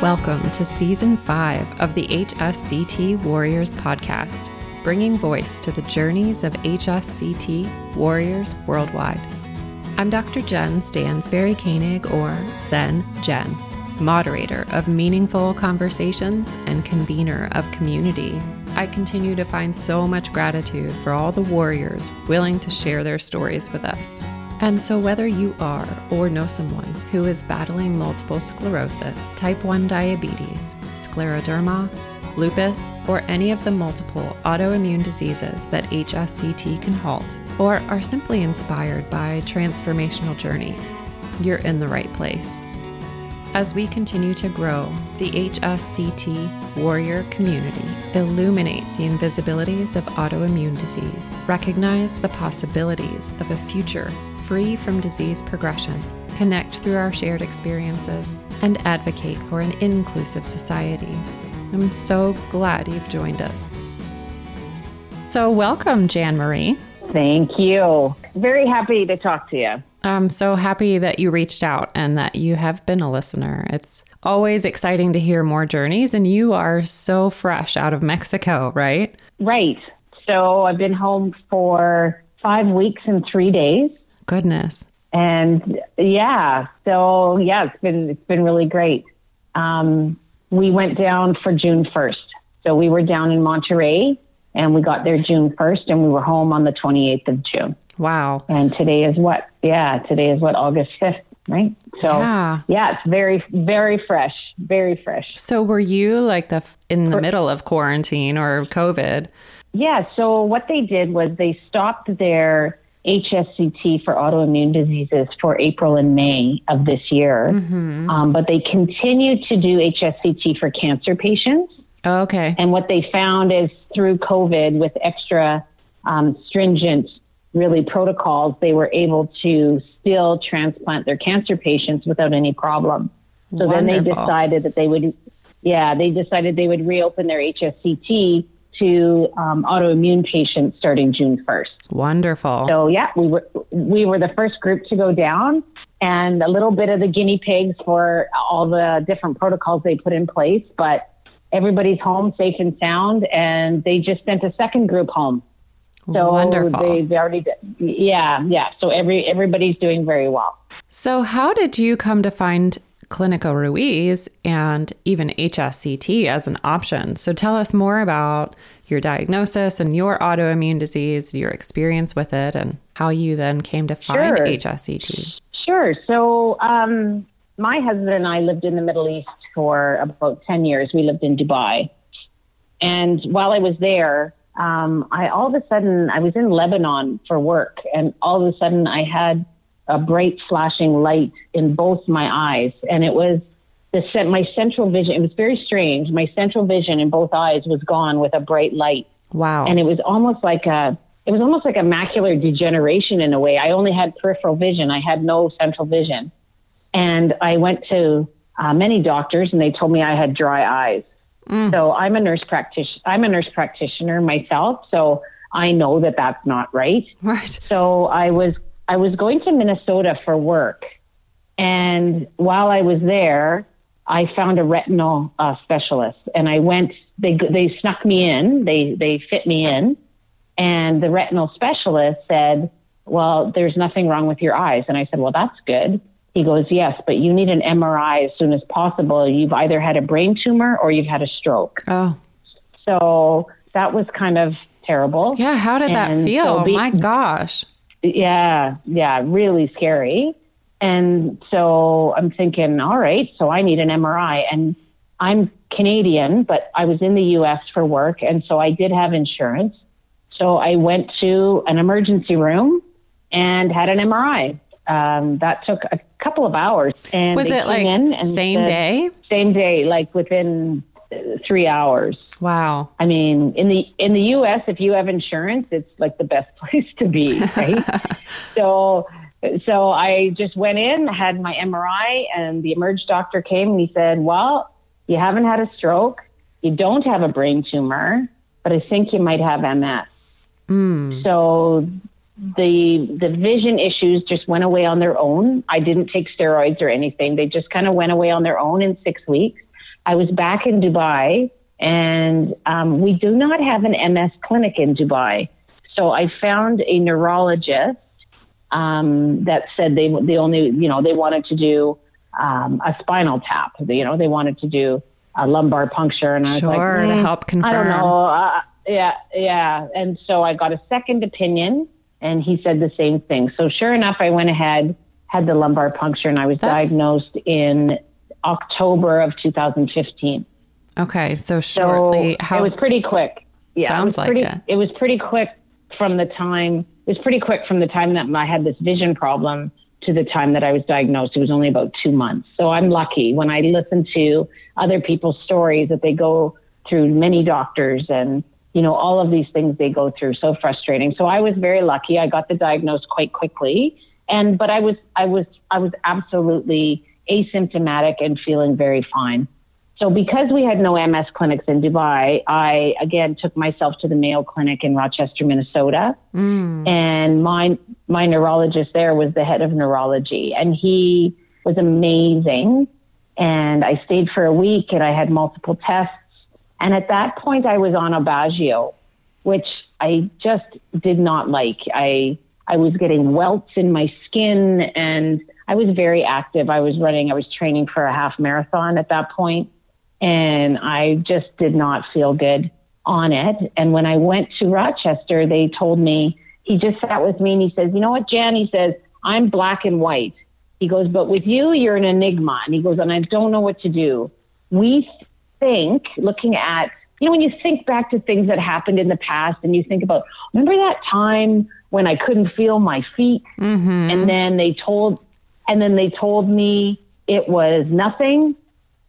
Welcome to season five of the HSCT Warriors podcast, bringing voice to the journeys of HSCT warriors worldwide. I'm Dr. Jen Stansberry Koenig, or Zen Jen, moderator of meaningful conversations and convener of community. I continue to find so much gratitude for all the warriors willing to share their stories with us. And so, whether you are or know someone who is battling multiple sclerosis, type 1 diabetes, scleroderma, lupus, or any of the multiple autoimmune diseases that HSCT can halt, or are simply inspired by transformational journeys, you're in the right place. As we continue to grow the HSCT warrior community, illuminate the invisibilities of autoimmune disease, recognize the possibilities of a future free from disease progression, connect through our shared experiences, and advocate for an inclusive society. I'm so glad you've joined us. So, welcome, Jan Marie. Thank you. Very happy to talk to you. I'm so happy that you reached out and that you have been a listener. It's always exciting to hear more journeys, and you are so fresh out of Mexico, right? Right. So, I've been home for five weeks and three days. Goodness. And yeah, so yeah, it's been it's been really great. Um, we went down for June first, so we were down in Monterrey, and we got there June first, and we were home on the twenty eighth of June. Wow. And today is what? Yeah, today is what August fifth, right? So Yeah. yeah, it's very very fresh, very fresh. So, were you like the in the middle of quarantine or COVID? Yeah, so what they did was they stopped their HSCT for autoimmune diseases for April and May of this year, um, but they continue to do HSCT for cancer patients. Oh, okay. And what they found is through COVID, with extra um, stringent, really protocols, they were able to still transplant their cancer patients without any problem. So then they decided that they would, yeah, they decided they would reopen their HSCT to um, autoimmune patients starting June 1st. Wonderful. So yeah, we were we were the first group to go down, and a little bit of the guinea pigs for all the different protocols they put in place. But everybody's home safe and sound, and they just sent a second group home. So Wonderful. they've already, yeah, yeah. So every everybody's doing very well. So, how did you come to find Clinica Ruiz and even HSCT as an option? So, tell us more about your diagnosis and your autoimmune disease, your experience with it, and how you then came to find Sure. HSCT. Sure. So, um, my husband and I lived in the Middle East for about 10 years. We lived in Dubai. And while I was there, um, I all of a sudden, I was in Lebanon for work, and all of a sudden, I had a bright flashing light in both my eyes. And it was the my central vision. It was very strange. My central vision in both eyes was gone with a bright light Wow. and it was almost like a it was almost like a macular degeneration in a way. I only had peripheral vision. I had no central vision, and I went to uh, many doctors, and they told me I had dry eyes. So I'm a nurse practitioner. I'm a nurse practitioner myself, so I know that that's not right. right. So I was I was going to Minnesota for work, and while I was there, I found a retinal uh, specialist, and I went. They they snuck me in. They they fit me in, and the retinal specialist said, "Well, there's nothing wrong with your eyes." And I said, "Well, that's good." He goes, "Yes, but you need an MRI as soon as possible. You've either had a brain tumor or you've had a stroke." Oh, So that was kind of terrible. yeah. How did that feel? so be- My gosh. Yeah, yeah, really scary. And so I'm thinking, all right, so I need an MRI. And I'm Canadian, but I was in the US for work. And so I did have insurance. So I went to an emergency room and had an MRI. Um, that took a couple of hours. And Was it like came in and same said- day? Same day, like within three hours. Wow. I mean, in the in the U.S., if you have insurance, it's like the best place to be, right? so, so I just went in, had my MRI, and the emerge doctor came and he said, "Well, you haven't had a stroke, you don't have a brain tumor, but I think you might have MS." Mm. So the the vision issues just went away on their own. I didn't take steroids or anything. They just kind of went away on their own in six weeks. I was back in Dubai, and um, we do not have an MS clinic in Dubai. So I found a neurologist um, that said they they only you know they wanted to do um, a spinal tap. You know they wanted to do a lumbar puncture, and I was sure, like, to mm, help confirm. I don't know. Uh, yeah, yeah. And so I got a second opinion, and he said the same thing. So sure enough, I went ahead, had the lumbar puncture, and I was That's- diagnosed in October of 2015. Okay, so So shortly, how it was pretty quick. Yeah, Sounds it was like pretty, it. It was pretty quick from the time. It was pretty quick from the time that I had this vision problem to the time that I was diagnosed. It was only about two months. So I'm lucky when I listen to other people's stories that they go through many doctors and you know all of these things they go through. So frustrating. So I was very lucky. I got the diagnosis quite quickly, and but I was I was I was absolutely asymptomatic and feeling very fine. So because we had no MS clinics in Dubai, I again took myself to the Mayo Clinic in Rochester, Minnesota. Mm. And my my neurologist there was the head of neurology and he was amazing. And I stayed for a week and I had multiple tests. And at that point I was on Aubagio, which I just did not like. I I was getting welts in my skin and I was very active. I was running, I was training for a half marathon at that point and I just did not feel good on it. And when I went to Rochester, they told me, he just sat with me and he says, You know what, Jan? He says, I'm black and white. He goes, But with you, you're an enigma. And he goes, And I don't know what to do. We think, looking at, you know, when you think back to things that happened in the past and you think about, remember that time when I couldn't feel my feet? Mm-hmm. And then they told, and then they told me it was nothing.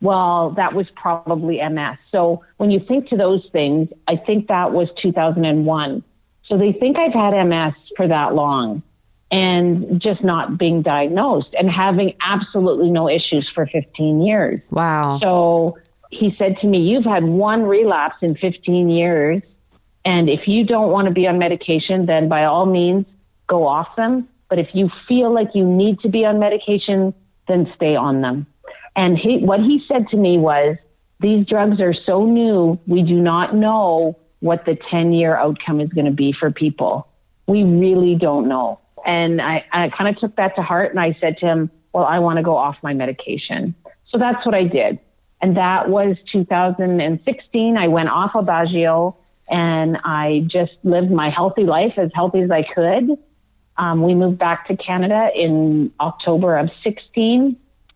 Well, that was probably MS. So when you think to those things, I think that was 2001. So they think I've had MS for that long and just not being diagnosed and having absolutely no issues for 15 years. wow. So he said to me, You've had one relapse in 15 years. And if you don't want to be on medication, then by all means, go off them. But if you feel like you need to be on medication, then stay on them. And he, what he said to me was, These drugs are so new, we do not know what the 10 year outcome is going to be for people. We really don't know. And I, I kind of took that to heart and I said to him, Well, I want to go off my medication. So that's what I did. And that was 2016. I went off of Baggio and I just lived my healthy life as healthy as I could. Um, we moved back to Canada in October of 16.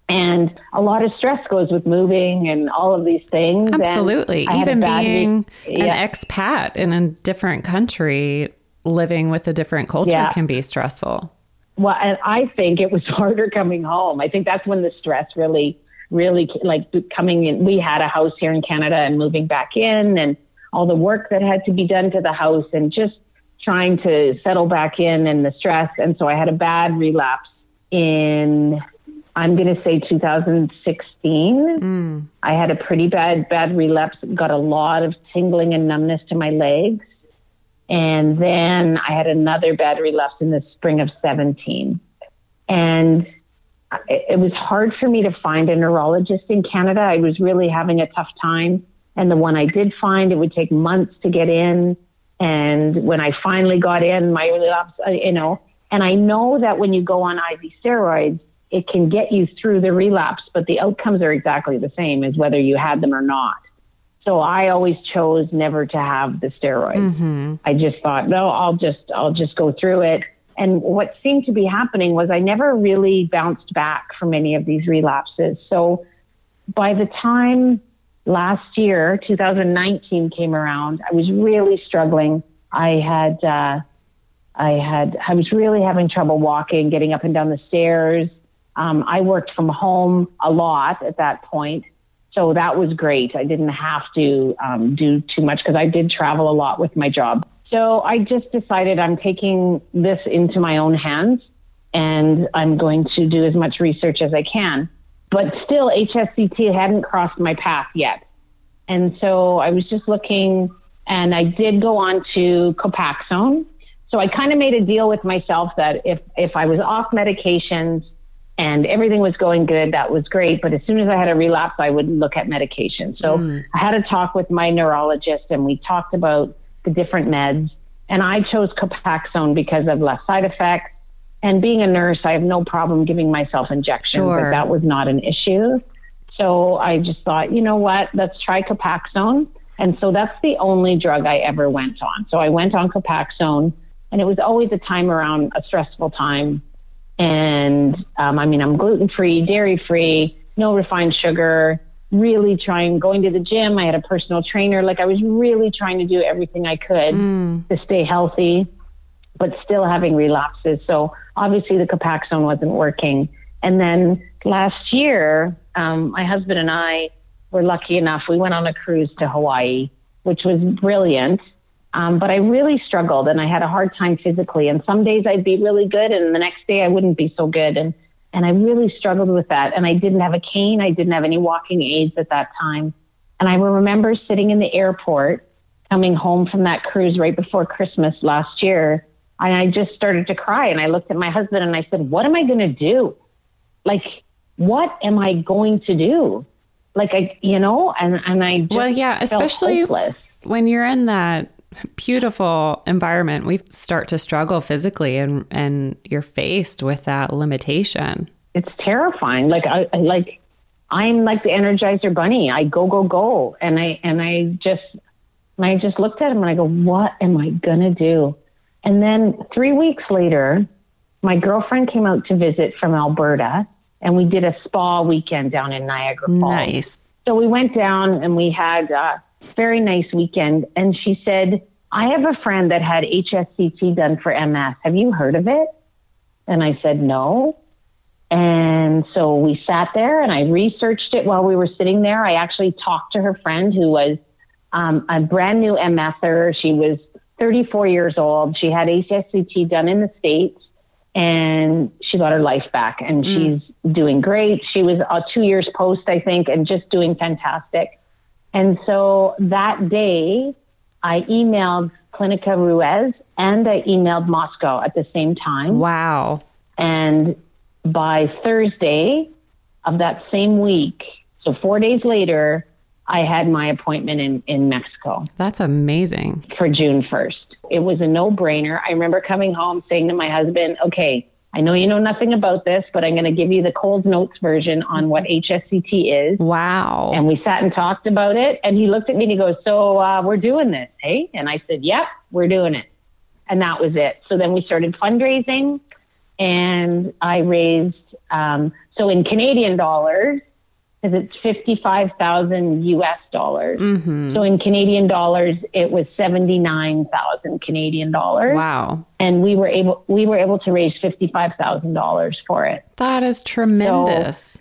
And a lot of stress goes with moving and all of these things. Absolutely. Even being week. an Yeah. expat in a different country, living with a different culture Yeah. can be stressful. Well, and I think it was harder coming home. I think that's when the stress really, really like coming in. We had a house here in Canada and moving back in, and all the work that had to be done to the house, and just trying to settle back in and the stress. And so I had a bad relapse in, I'm going to say 2016. Hmm. I had a pretty bad, bad relapse. Got a lot of tingling and numbness to my legs. And then I had another bad relapse in the spring of 17. And it, it was hard for me to find a neurologist in Canada. I was really having a tough time. And the one I did find, it would take months to get in. And when I finally got in, my relapse, uh, you know, and I know that when you go on IV steroids, it can get you through the relapse, but the outcomes are exactly the same as whether you had them or not. So I always chose never to have the steroids. I just thought, no, I'll just I'll just go through it. And what seemed to be happening was I never really bounced back from any of these relapses. So by the time last year, 2019 came around, I was really struggling. I had uh, I had I was really having trouble walking, getting up and down the stairs. Um, I worked from home a lot at that point, so that was great. I didn't have to um, do too much because I did travel a lot with my job. So I just decided I'm taking this into my own hands and I'm going to do as much research as I can. But still, HSCT hadn't crossed my path yet. And so I was just looking and I did go on to Copaxone. So I kind of made a deal with myself that if, if I was off medications and everything was going good. That was great. But as soon as I had a relapse, I would look at medication. So mm. I had a talk with my neurologist and we talked about the different meds. And I chose Copaxone because of less side effects. And being a nurse, I have no problem giving myself injections. Sure. that was not an issue. So I just thought, you know what, let's try Copaxone. And so that's the only drug I ever went on. So I went on Copaxone, and it was always a time around a stressful time. And um, I mean, I'm gluten free, dairy free, no refined sugar, really trying going to the gym. I had a personal trainer. Like I was really trying to do everything I could mm. to stay healthy, but still having relapses. So obviously the Copaxone wasn't working. And then last year, um, my husband and I were lucky enough. We went on a cruise to Hawaii, which was brilliant. Um, but I really struggled and I had a hard time physically. And some days I'd be really good, and the next day I wouldn't be so good. And and I really struggled with that. And I didn't have a cane. I didn't have any walking aids at that time. And I remember sitting in the airport, coming home from that cruise right before Christmas last year. And I just started to cry. And I looked at my husband and I said, What am I going to do? Like, what am I going to do? Like I, you know, and and I well, yeah, especially hopeless. when you're in that beautiful environment, we start to struggle physically, and and you're faced with that limitation. It's terrifying. Like I like I'm like the Energizer Bunny. I go go go, and I and I just and I just looked at him and I go, what am I gonna do? And then three weeks later, my girlfriend came out to visit from Alberta and we did a spa weekend down in Niagara Falls. Nice. So we went down and we had a very nice weekend. And she said, I have a friend that had HSCT done for MS. Have you heard of it? And I said, no. And so we sat there and I researched it while we were sitting there. I actually talked to her friend who was um, a brand new MSer. She was 34 years old. She had HSCT done in the States and she got her life back and mm. she's doing great. She was uh, two years post, I think, and just doing fantastic. And so that day, I emailed Clinica Ruiz and I emailed Moscow at the same time. Wow. And by Thursday of that same week, so four days later, I had my appointment in, in Mexico. That's amazing. For June 1st. It was a no brainer. I remember coming home saying to my husband, okay, I know you know nothing about this, but I'm going to give you the Coles Notes version on what HSCT is. Wow. And we sat and talked about it. And he looked at me and he goes, So uh, we're doing this, hey? And I said, Yep, we're doing it. And that was it. So then we started fundraising and I raised, um, so in Canadian dollars, because it's 55,000 US dollars. Mm-hmm. So in Canadian dollars, it was 79,000 Canadian dollars. Wow. And we were able, we were able to raise $55,000 for it. That is tremendous. So,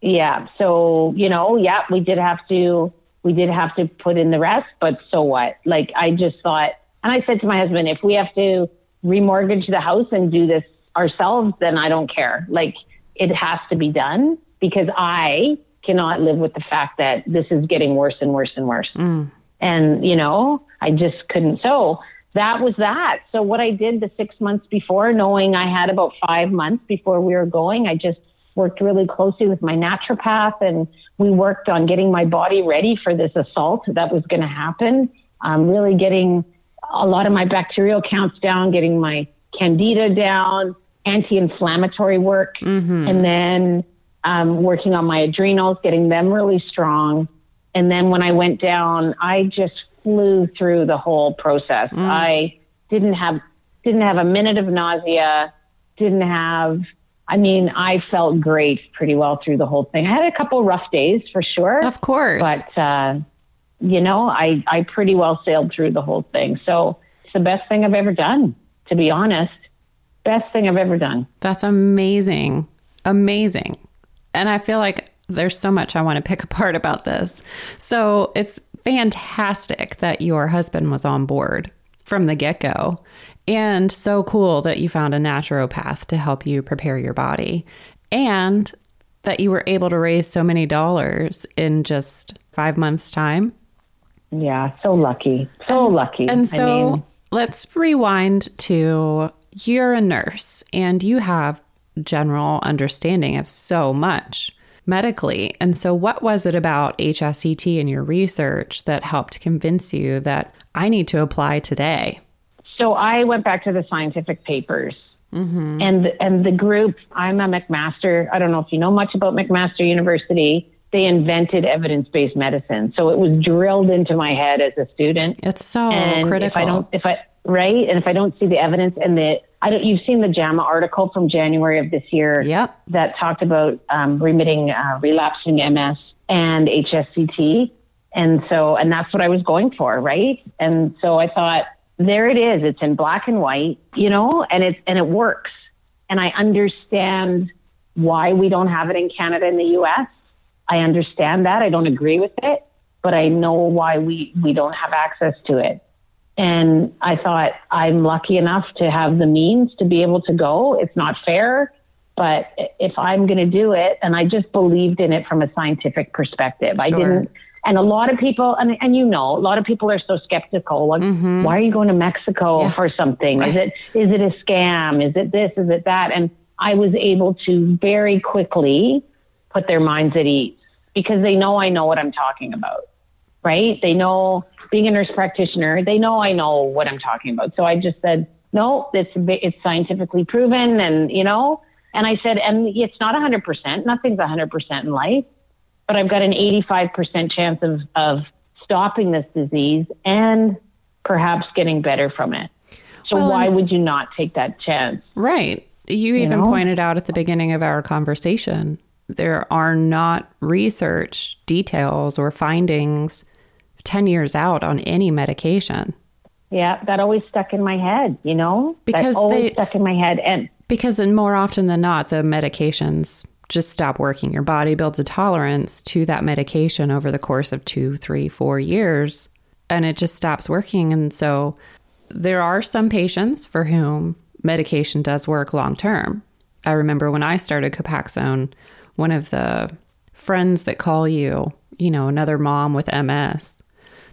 yeah. So, you know, yeah, we did have to, we did have to put in the rest, but so what? Like, I just thought, and I said to my husband, if we have to remortgage the house and do this ourselves, then I don't care. Like, it has to be done because I cannot live with the fact that this is getting worse and worse and worse. Mm. And, you know, I just couldn't. So that was that. So what I did the six months before, knowing I had about five months before we were going, I just worked really closely with my naturopath and we worked on getting my body ready for this assault that was going to happen. Um, really getting a lot of my bacterial counts down, getting my candida down, anti-inflammatory work, mm-hmm. and then um, working on my adrenals, getting them really strong. And then when I went down, I just flew through the whole process. Mm. I didn't have didn't have a minute of nausea, didn't have I mean, I felt great pretty well through the whole thing. I had a couple rough days for sure. Of course. But uh, you know, I I pretty well sailed through the whole thing. So it's the best thing I've ever done, to be honest. Best thing I've ever done. That's amazing. Amazing. And I feel like there's so much I want to pick apart about this. So it's fantastic that your husband was on board from the get go. And so cool that you found a naturopath to help you prepare your body. And that you were able to raise so many dollars in just five months' time. Yeah, so lucky. So and, lucky. And so I mean, let's rewind to you're a nurse and you have general understanding of so much medically. And so, what was it about HSCT and your research that helped convince you that I need to apply today? So, I went back to the scientific papers. Mm-hmm. And and the group, I'm a McMaster. I don't know if you know much about McMaster University. They invented evidence based medicine, so it was drilled into my head as a student. It's so and critical. If I don't, if I right, and if I don't see the evidence and the I don't, you've seen the JAMA article from January of this year yep. that talked about um, remitting uh, relapsing MS and HSCT. And so, and that's what I was going for, right? And so I thought, there it is. It's in black and white, you know, and it's, and it works. And I understand why we don't have it in Canada and the US. I understand that. I don't agree with it, but I know why we, we don't have access to it. And I thought, I'm lucky enough to have the means to be able to go. It's not fair, but if I'm going to do it, and I just believed in it from a scientific perspective, sure. I didn't. And a lot of people, and, and you know, a lot of people are so skeptical. Like, mm-hmm. why are you going to Mexico yeah. for something? Right. Is it is it a scam? Is it this? Is it that? And I was able to very quickly put their minds at ease because they know I know what I'm talking about, right? They know being a nurse practitioner, they know I know what I'm talking about. So I just said, no, it's, it's scientifically proven. And, you know, and I said, and it's not 100%. Nothing's 100% in life, but I've got an 85% chance of, of stopping this disease and perhaps getting better from it. So well, why would you not take that chance? Right. You even know? pointed out at the beginning of our conversation there are not research details or findings 10 years out on any medication. Yeah, that always stuck in my head, you know? Because that always they, stuck in my head. And because and more often than not, the medications just stop working. Your body builds a tolerance to that medication over the course of two, three, four years, and it just stops working. And so there are some patients for whom medication does work long term. I remember when I started Copaxone, one of the friends that call you, you know, another mom with MS,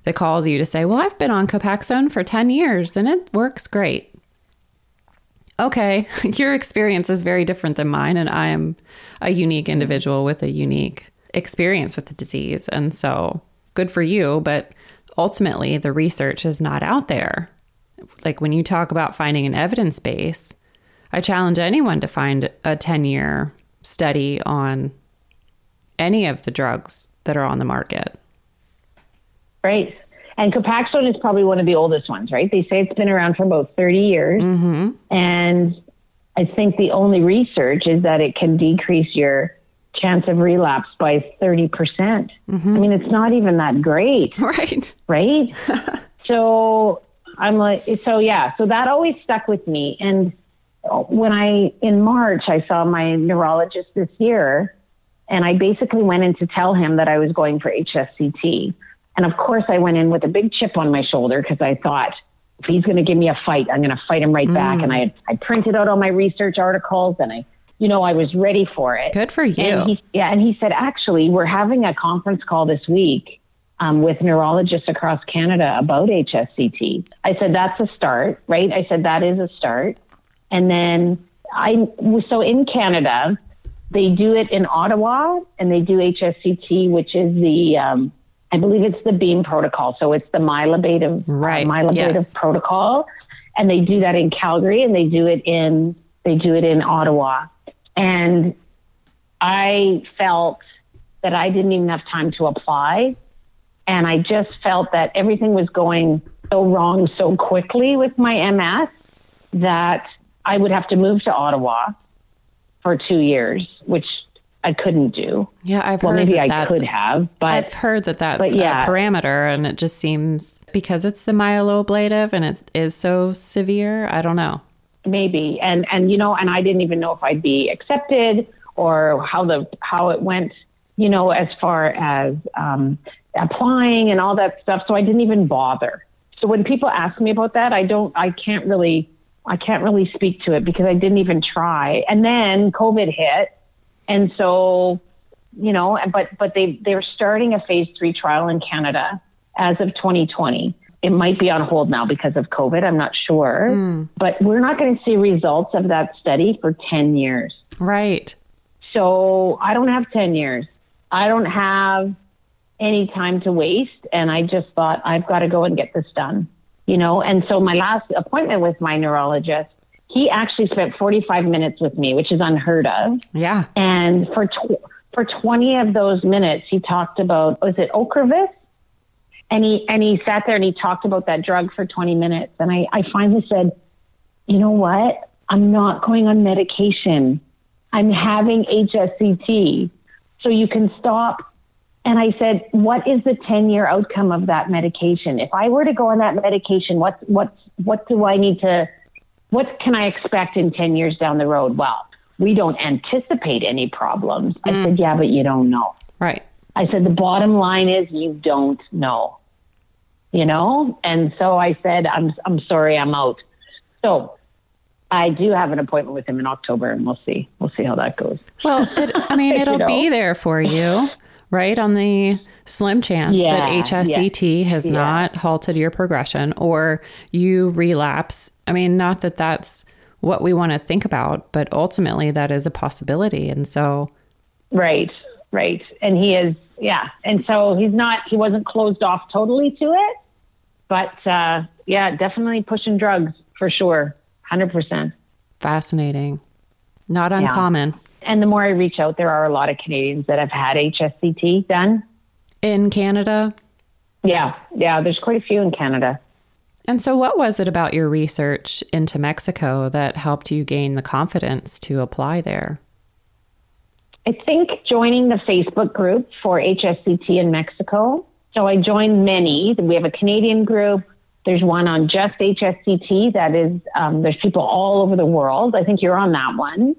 that calls you to say, Well, I've been on Copaxone for 10 years and it works great. Okay, your experience is very different than mine, and I am a unique individual with a unique experience with the disease. And so, good for you, but ultimately, the research is not out there. Like when you talk about finding an evidence base, I challenge anyone to find a 10 year study on any of the drugs that are on the market. Right. And Copaxone is probably one of the oldest ones, right? They say it's been around for about 30 years. Mm-hmm. And I think the only research is that it can decrease your chance of relapse by 30%. percent mm hmm I mean, it's not even that great. Right. Right. so I'm like, so yeah, so that always stuck with me. And when I, in March, I saw my neurologist this year and I basically went in to tell him that I was going for HSCT. And of course, I went in with a big chip on my shoulder because I thought, if he's going to give me a fight, I'm going to fight him right mm. back. And I, I printed out all my research articles and I, you know, I was ready for it. Good for you. And he, yeah. And he said, actually, we're having a conference call this week um, with neurologists across Canada about HSCT. I said, that's a start, right? I said, that is a start. And then I, so in Canada, they do it in Ottawa and they do HSCT, which is the, um, I believe it's the Beam protocol. So it's the myeloablative, right. uh, myeloablative yes. protocol. And they do that in Calgary and they do it in, they do it in Ottawa. And I felt that I didn't even have time to apply. And I just felt that everything was going so wrong so quickly with my MS that I would have to move to Ottawa for two years, which I couldn't do. Yeah, I've well, heard maybe that I could have, but I've heard that that's yeah. a parameter, and it just seems because it's the myeloablative and it is so severe. I don't know. Maybe, and and you know, and I didn't even know if I'd be accepted or how the how it went. You know, as far as um, applying and all that stuff. So I didn't even bother. So when people ask me about that, I don't. I can't really. I can't really speak to it because I didn't even try. And then COVID hit and so, you know, but but they they're starting a phase three trial in Canada as of 2020. It might be on hold now because of COVID. I'm not sure, mm. but we're not going to see results of that study for 10 years. Right. So I don't have 10 years. I don't have any time to waste. And I just thought, I've got to go and get this done, you know? And so my last appointment with my neurologist, he actually spent 45 minutes with me, which is unheard of. Yeah. And for, tw- for 20 of those minutes, he talked about, was it Ocrevus? And he, and he sat there and he talked about that drug for 20 minutes. And I, I finally said, you know what? I'm not going on medication. I'm having HSCT. So you can stop. And I said, what is the 10 year outcome of that medication? If I were to go on that medication, what, what, what do I need to, what can I expect in 10 years down the road? Well, we don't anticipate any problems. I said, mm. yeah, but you don't know. Right. I said, the bottom line is you don't know, you know? And so I said, I'm, I'm sorry, I'm out. So I do have an appointment with him in October and we'll see. We'll see how that goes. Well, it, I mean, it'll know? be there for you, right? On the slim chance Yeah, that HSCT has yeah. not halted your progression or you relapse. I mean, not that that's what we want to think about, but ultimately that is a possibility. And so, Right, right. And he is, yeah. And so he's not, he wasn't closed off totally to it, but uh, yeah, definitely pushing drugs for sure. 100%. fascinating. Not uncommon. And the more I reach out, there are a lot of Canadians that have had HSCT done. In Canada, Yeah, yeah, there's quite a few in Canada. And so, what was it about your research into Mexico that helped you gain the confidence to apply there? I think joining the Facebook group for HSCT in Mexico. So I joined many. We have a Canadian group. There's one on just HSCT. That is, um, there's people all over the world. I think you're on that one,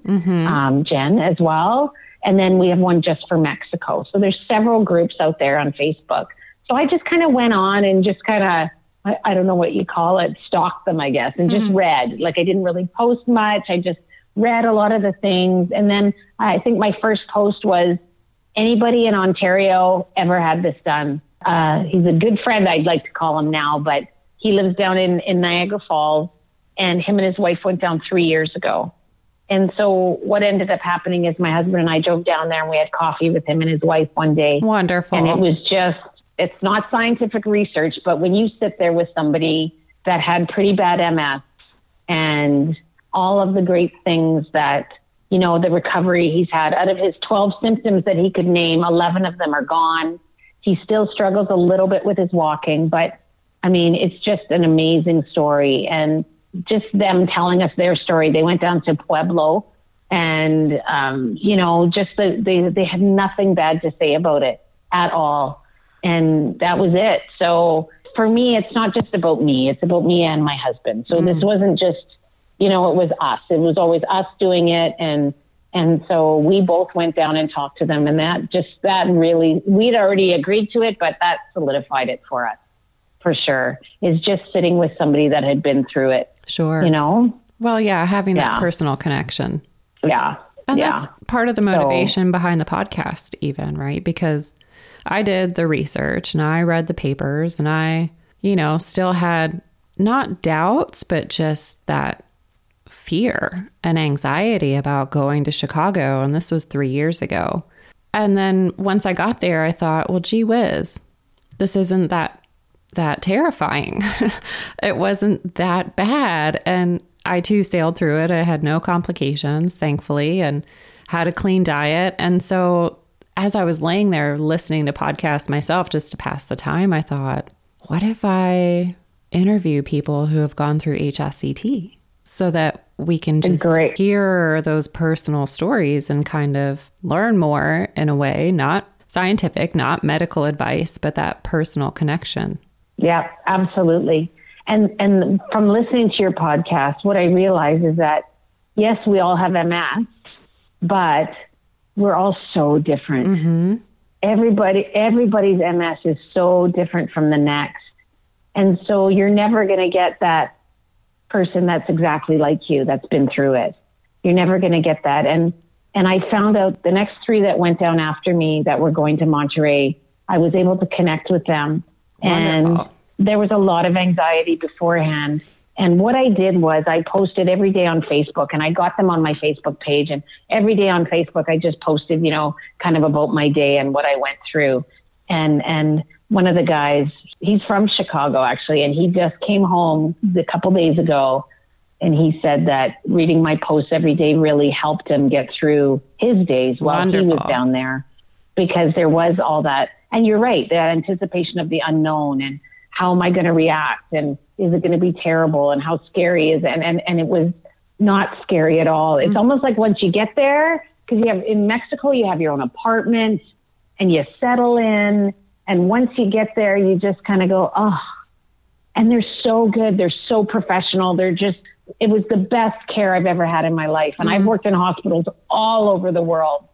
um, Jen, as well. And then we have one just for Mexico. So there's several groups out there on Facebook. So I just kind of went on and just kind of, I, I don't know what you call it, stalked them, I guess, and just read. Like I didn't really post much. I just read a lot of the things. And then I think my first post was, anybody in Ontario ever had this done? Uh, he's a good friend, I'd like to call him now, but he lives down in, in Niagara Falls, and him and his wife went down three years ago. And so what ended up happening is my husband and I drove down there and we had coffee with him and his wife one day. Wonderful. And it was just, it's not scientific research, but when you sit there with somebody that had pretty bad MS and all of the great things that, you know, the recovery he's had out of his 12 symptoms that he could name, 11 of them are gone. He still struggles a little bit with his walking, but I mean, it's just an amazing story. And just them telling us their story. They went down to Puebla and, um, you know, just the, they, they had nothing bad to say about it at all. And that was it. So for me, it's not just about me. It's about me and my husband. So this mm. wasn't just, you know, it was us. It was always us doing it. And, and so we both went down and talked to them and that just, that really, we'd already agreed to it, but that solidified it for us for sure is just sitting with somebody that had been through it, sure. you know? Well, yeah, having that personal connection. Yeah. And yeah. that's part of the motivation behind the podcast, even, right? Because I did the research and I read the papers and I, you know, still had not doubts, but just that fear and anxiety about going to Chicago. And this was three years ago. And then once I got there, I thought, well, gee whiz, this isn't that that terrifying. it wasn't that bad. And I too sailed through it. I had no complications, thankfully, and had a clean diet. And so as I was laying there listening to podcasts myself just to pass the time, I thought, what if I interview people who have gone through HSCT so that we can just Great. hear those personal stories and kind of learn more in a way, not scientific, not medical advice, but that personal connection. Yeah, absolutely. And and from listening to your podcast, what I realize is that yes, we all have MS, but we're all so different. Mm-hmm. Everybody everybody's MS is so different from the next. And so you're never going to get that person that's exactly like you that's been through it. You're never going to get that. And and I found out the next three that went down after me that were going to Monterrey, I was able to connect with them. Wonderful. And there was a lot of anxiety beforehand. And what I did was I posted every day on Facebook and I got them on my Facebook page. And every day on Facebook, I just posted, you know, kind of about my day and what I went through. And, and one of the guys, he's from Chicago actually, and he just came home a couple days ago. And he said that reading my posts every day really helped him get through his days while Wonderful. he was down there because there was all that. And you're right, that anticipation of the unknown and how am I going to react? And is it going to be terrible? And how scary is it? And, and, and it was not scary at all. It's mm-hmm. almost like once you get there, because you have in Mexico, you have your own apartment and you settle in. And once you get there, you just kind of go, oh, and they're so good. They're so professional. They're just, it was the best care I've ever had in my life. And mm-hmm. I've worked in hospitals all over the world.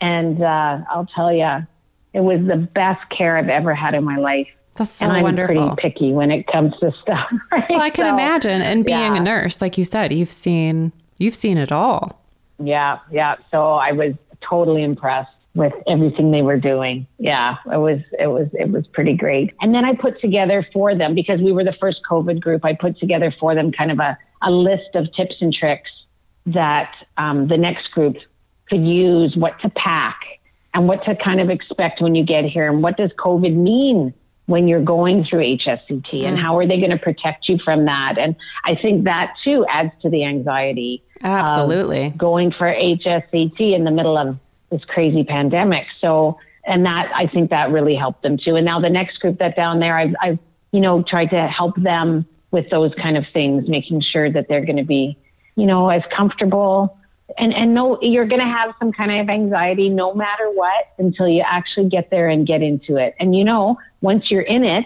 And uh, I'll tell you, it was the best care I've ever had in my life. That's so and I'm wonderful. pretty picky when it comes to stuff. Right? Well, I can so, imagine. And being yeah. a nurse, like you said, you've seen you've seen it all. Yeah, yeah. So I was totally impressed with everything they were doing. Yeah, it was it was it was pretty great. And then I put together for them because we were the first COVID group. I put together for them kind of a, a list of tips and tricks that um, the next group could use, what to pack, and what to kind of expect when you get here, and what does COVID mean when you're going through HSCT mm. and how are they going to protect you from that? And I think that too adds to the anxiety. Absolutely. Going for HSCT in the middle of this crazy pandemic. So, and that, I think that really helped them too. And now the next group that down there, I've, I've, you know, tried to help them with those kind of things, making sure that they're going to be, you know, as comfortable and and no you're going to have some kind of anxiety no matter what until you actually get there and get into it and you know once you're in it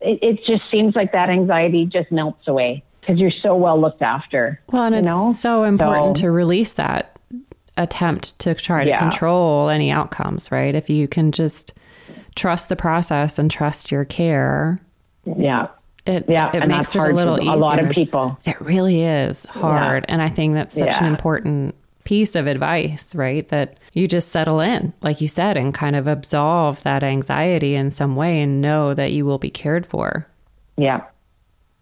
it, it just seems like that anxiety just melts away because you're so well looked after well and it's know? so important so, to release that attempt to try to yeah. control any outcomes right if you can just trust the process and trust your care yeah it, yeah, it makes it a little easier. A lot of people. It really is hard. Yeah. And I think that's such yeah. an important piece of advice, right? That you just settle in, like you said, and kind of absolve that anxiety in some way and know that you will be cared for. Yeah.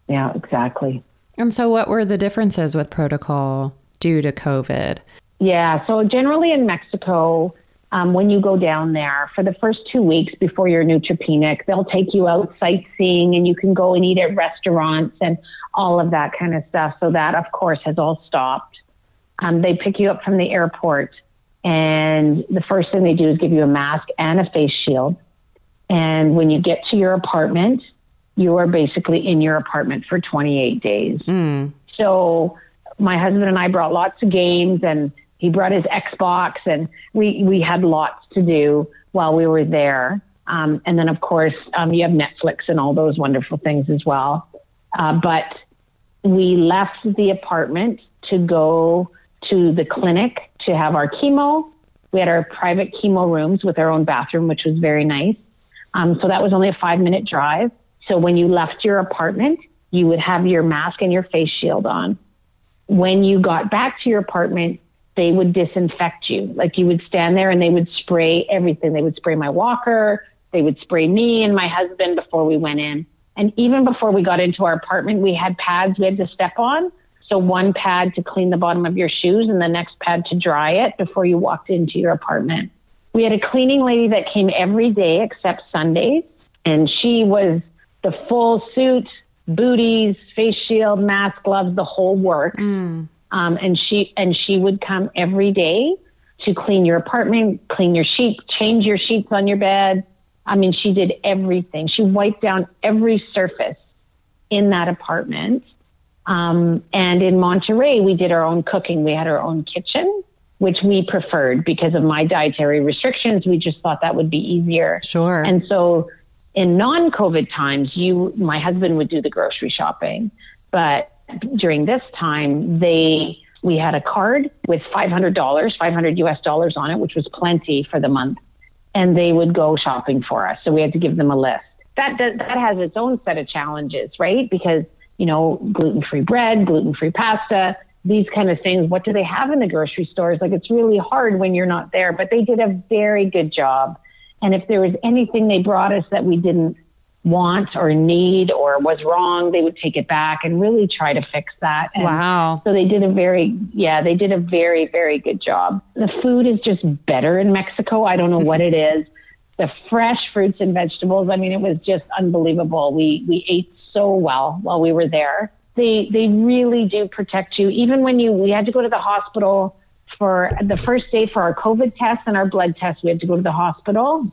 Yeah, exactly. And so, what were the differences with protocol due to COVID? Yeah. So, generally in Mexico, um, when you go down there for the first two weeks before your neutropenic, they'll take you out sightseeing and you can go and eat at restaurants and all of that kind of stuff. So, that, of course, has all stopped. Um, they pick you up from the airport, and the first thing they do is give you a mask and a face shield. And when you get to your apartment, you are basically in your apartment for 28 days. Mm. So my husband and I brought lots of games, and he brought his Xbox, and we we had lots to do while we were there. Um, and then, of course, um, you have Netflix and all those wonderful things as well. Uh, but we left the apartment to go to the clinic to have our chemo. We had our private chemo rooms with our own bathroom, which was very nice. Um, so that was only a five minute drive. So when you left your apartment, you would have your mask and your face shield on. When you got back to your apartment, they would disinfect you. Like you would stand there and they would spray everything. They would spray my walker. They would spray me and my husband before we went in. And even before we got into our apartment, we had pads we had to step on so one pad to clean the bottom of your shoes and the next pad to dry it before you walked into your apartment. We had a cleaning lady that came every day except Sundays, and she was the full suit, booties, face shield, mask, gloves, the whole work. Mm. Um, and she and she would come every day to clean your apartment, clean your sheets, change your sheets on your bed. I mean, she did everything. She wiped down every surface in that apartment um, and in Monterrey, we did our own cooking. We had our own kitchen, which we preferred because of my dietary restrictions. We just thought that would be easier. Sure. And so in non COVID times, you, my husband would do the grocery shopping. But during this time, they, we had a card with $500, 500 US dollars on it, which was plenty for the month. And they would go shopping for us. So we had to give them a list. That, that, that has its own set of challenges, right? Because you know, gluten free bread, gluten free pasta, these kind of things. What do they have in the grocery stores? Like it's really hard when you're not there, but they did a very good job. And if there was anything they brought us that we didn't want or need or was wrong, they would take it back and really try to fix that. And wow. So they did a very, yeah, they did a very, very good job. The food is just better in Mexico. I don't know what it is. The fresh fruits and vegetables. I mean, it was just unbelievable. We we ate so well while we were there. They they really do protect you. Even when you we had to go to the hospital for the first day for our COVID test and our blood test, we had to go to the hospital,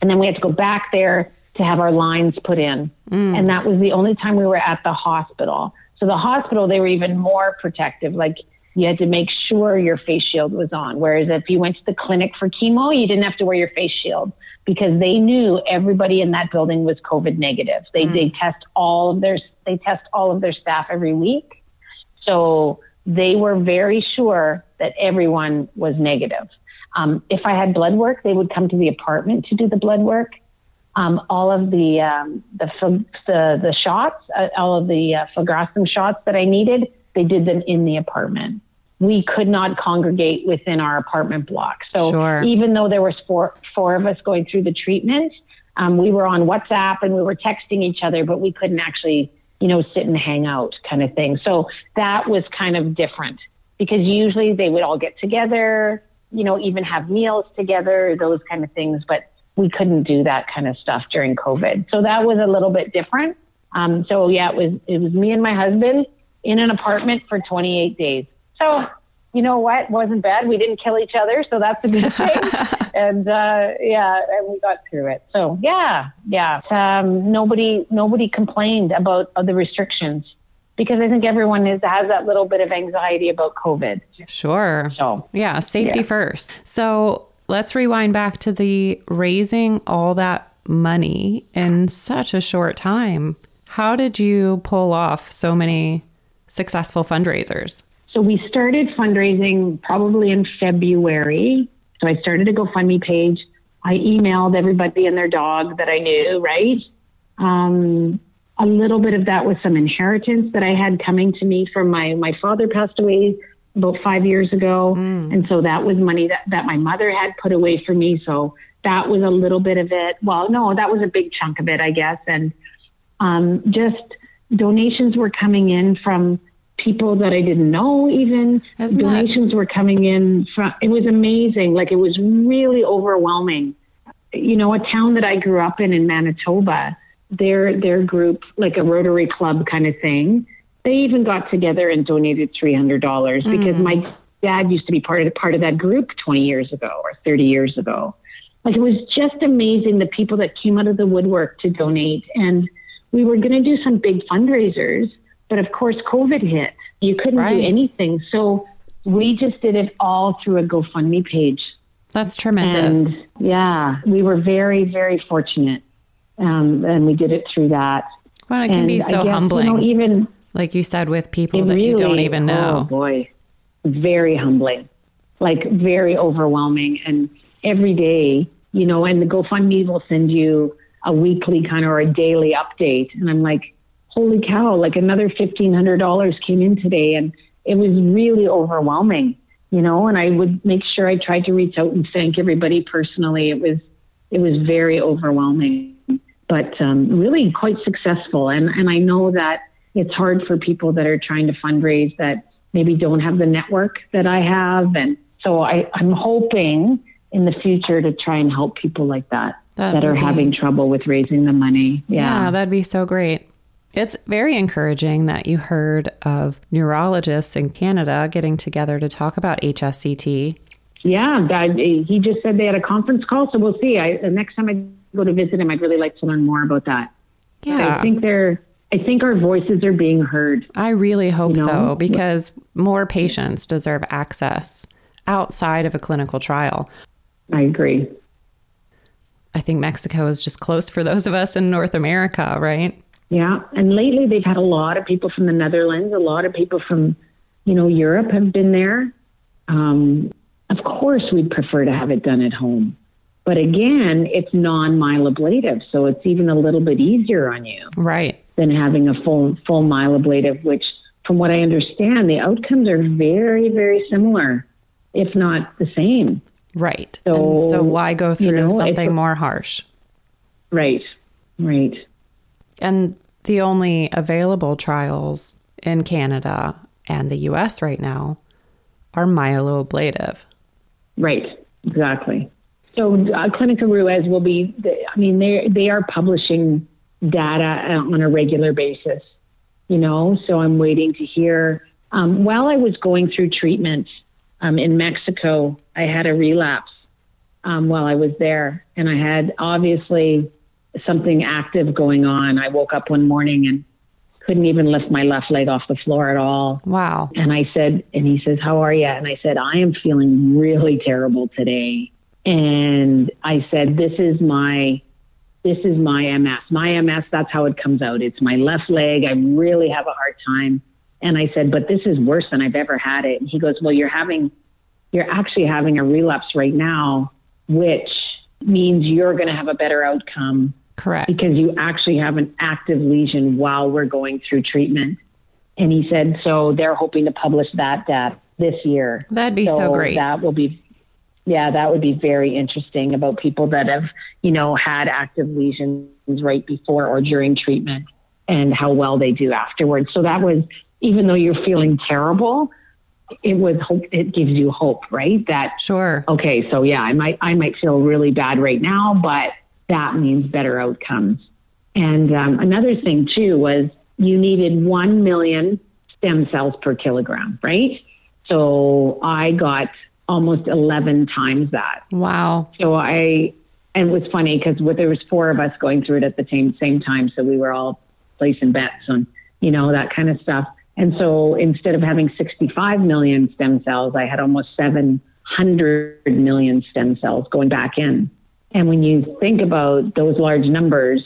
and then we had to go back there to have our lines put in. Mm. And that was the only time we were at the hospital. So the hospital, they were even more protective. Like you had to make sure your face shield was on. Whereas if you went to the clinic for chemo, you didn't have to wear your face shield because they knew everybody in that building was COVID negative. They mm. they test all of their they test all of their staff every week. So they were very sure that everyone was negative. Um, if I had blood work, they would come to the apartment to do the blood work um, all of the um, the, the the shots, uh, all of the uh, shots that I needed, they did them in the apartment. We could not congregate within our apartment block. So sure. even though there was four four of us going through the treatment, um, we were on WhatsApp and we were texting each other, but we couldn't actually, you know, sit and hang out, kind of thing. So that was kind of different because usually they would all get together, you know, even have meals together, those kind of things, but we couldn't do that kind of stuff during COVID. So that was a little bit different. Um, so yeah, it was it was me and my husband in an apartment for 28 days. So you know what? Wasn't bad. We didn't kill each other, so that's a good thing. and uh, yeah, and we got through it. So yeah, yeah. Um, nobody nobody complained about the restrictions because I think everyone is, has that little bit of anxiety about COVID. Sure. So yeah, safety yeah. first. So let's rewind back to the raising all that money in such a short time. How did you pull off so many successful fundraisers? So we started fundraising probably in February. So I started a GoFundMe page. I emailed everybody and their dog that I knew, right? Um, a little bit of that was some inheritance that I had coming to me from my my father passed away about five years ago. Mm. And so that was money that, that my mother had put away for me. So that was a little bit of it. Well, no, that was a big chunk of it, I guess. And um, just donations were coming in from people that I didn't know even. Isn't donations that- were coming in from, it was amazing. Like it was really overwhelming. You know, a town that I grew up in in Manitoba, their, their group, like a Rotary Club kind of thing, they even got together and donated $300 mm. because my dad used to be part of part of that group 20 years ago or 30 years ago. Like it was just amazing the people that came out of the woodwork to donate. And we were going to do some big fundraisers, but of course COVID hit. You couldn't right. do anything. So we just did it all through a GoFundMe page. That's tremendous. And yeah, we were very, very fortunate. Um, and we did it through that. Well, it can and be so guess, humbling. You know, even like you said, with people that really, you don't even know. Oh boy, very humbling, like very overwhelming. And every day, you know, and the GoFundMe will send you a weekly kind of or a daily update. And I'm like, holy cow, like another $1,500 came in today. And it was really overwhelming, you know, and I would make sure I tried to reach out and thank everybody personally. It was, it was very overwhelming, but um, really quite successful. And, and I know that it's hard for people that are trying to fundraise that maybe don't have the network that I have. And so I, I'm hoping in the future to try and help people like that that, that are be, having trouble with raising the money. Yeah. yeah, that'd be so great. It's very encouraging that you heard of neurologists in Canada getting together to talk about HSCT. Yeah, that, he just said they had a conference call, so we'll see. I, the next time I go to visit him, I'd really like to learn more about that. Yeah, I think they're I think our voices are being heard. I really hope you know? so because more patients deserve access outside of a clinical trial. I agree. I think Mexico is just close for those of us in North America, right? Yeah. And lately they've had a lot of people from the Netherlands, a lot of people from, you know, Europe have been there. Um, of course, we'd prefer to have it done at home. But again, it's non myeloablative, so it's even a little bit easier on you. Right than having a full full myeloablative, which from what I understand, the outcomes are very, very similar, if not the same. Right. So, and so why go through you know, something more harsh? Right. Right. And the only available trials in Canada and the US right now are myeloablative. Right, exactly. So uh, Clinica Ruiz will be, I mean, they they are publishing data uh, on a regular basis, you know. So I'm waiting to hear. Um, while I was going through treatment um, in Mexico, I had a relapse um, while I was there, and I had obviously something active going on. I woke up one morning and couldn't even lift my left leg off the floor at all. Wow. And I said, and he says, How are you? And I said, I am feeling really terrible today. And I said, This is my this is my MS. My MS, that's how it comes out. It's my left leg. I really have a hard time. And I said, but this is worse than I've ever had it. And he goes, well, you're having, you're actually having a relapse right now, which means you're going to have a better outcome Correct. Because you actually have an active lesion while we're going through treatment. And he said, so they're hoping to publish that data this year. That'd be so, so great. That will be, yeah, that would be very interesting about people that have, you know, had active lesions right before or during treatment and how well they do afterwards. So that was, even though you're feeling terrible, it was hope it gives you hope right that sure okay so yeah i might i might feel really bad right now but that means better outcomes. And um, another thing, too, was you needed 1 million stem cells per kilogram, right? So I got almost 11 times that. Wow. So I, and it was funny because there was four of us going through it at the same, same time. So we were all placing bets on, you know, that kind of stuff. And so instead of having 65 million stem cells, I had almost 700 million stem cells going back in. And when you think about those large numbers,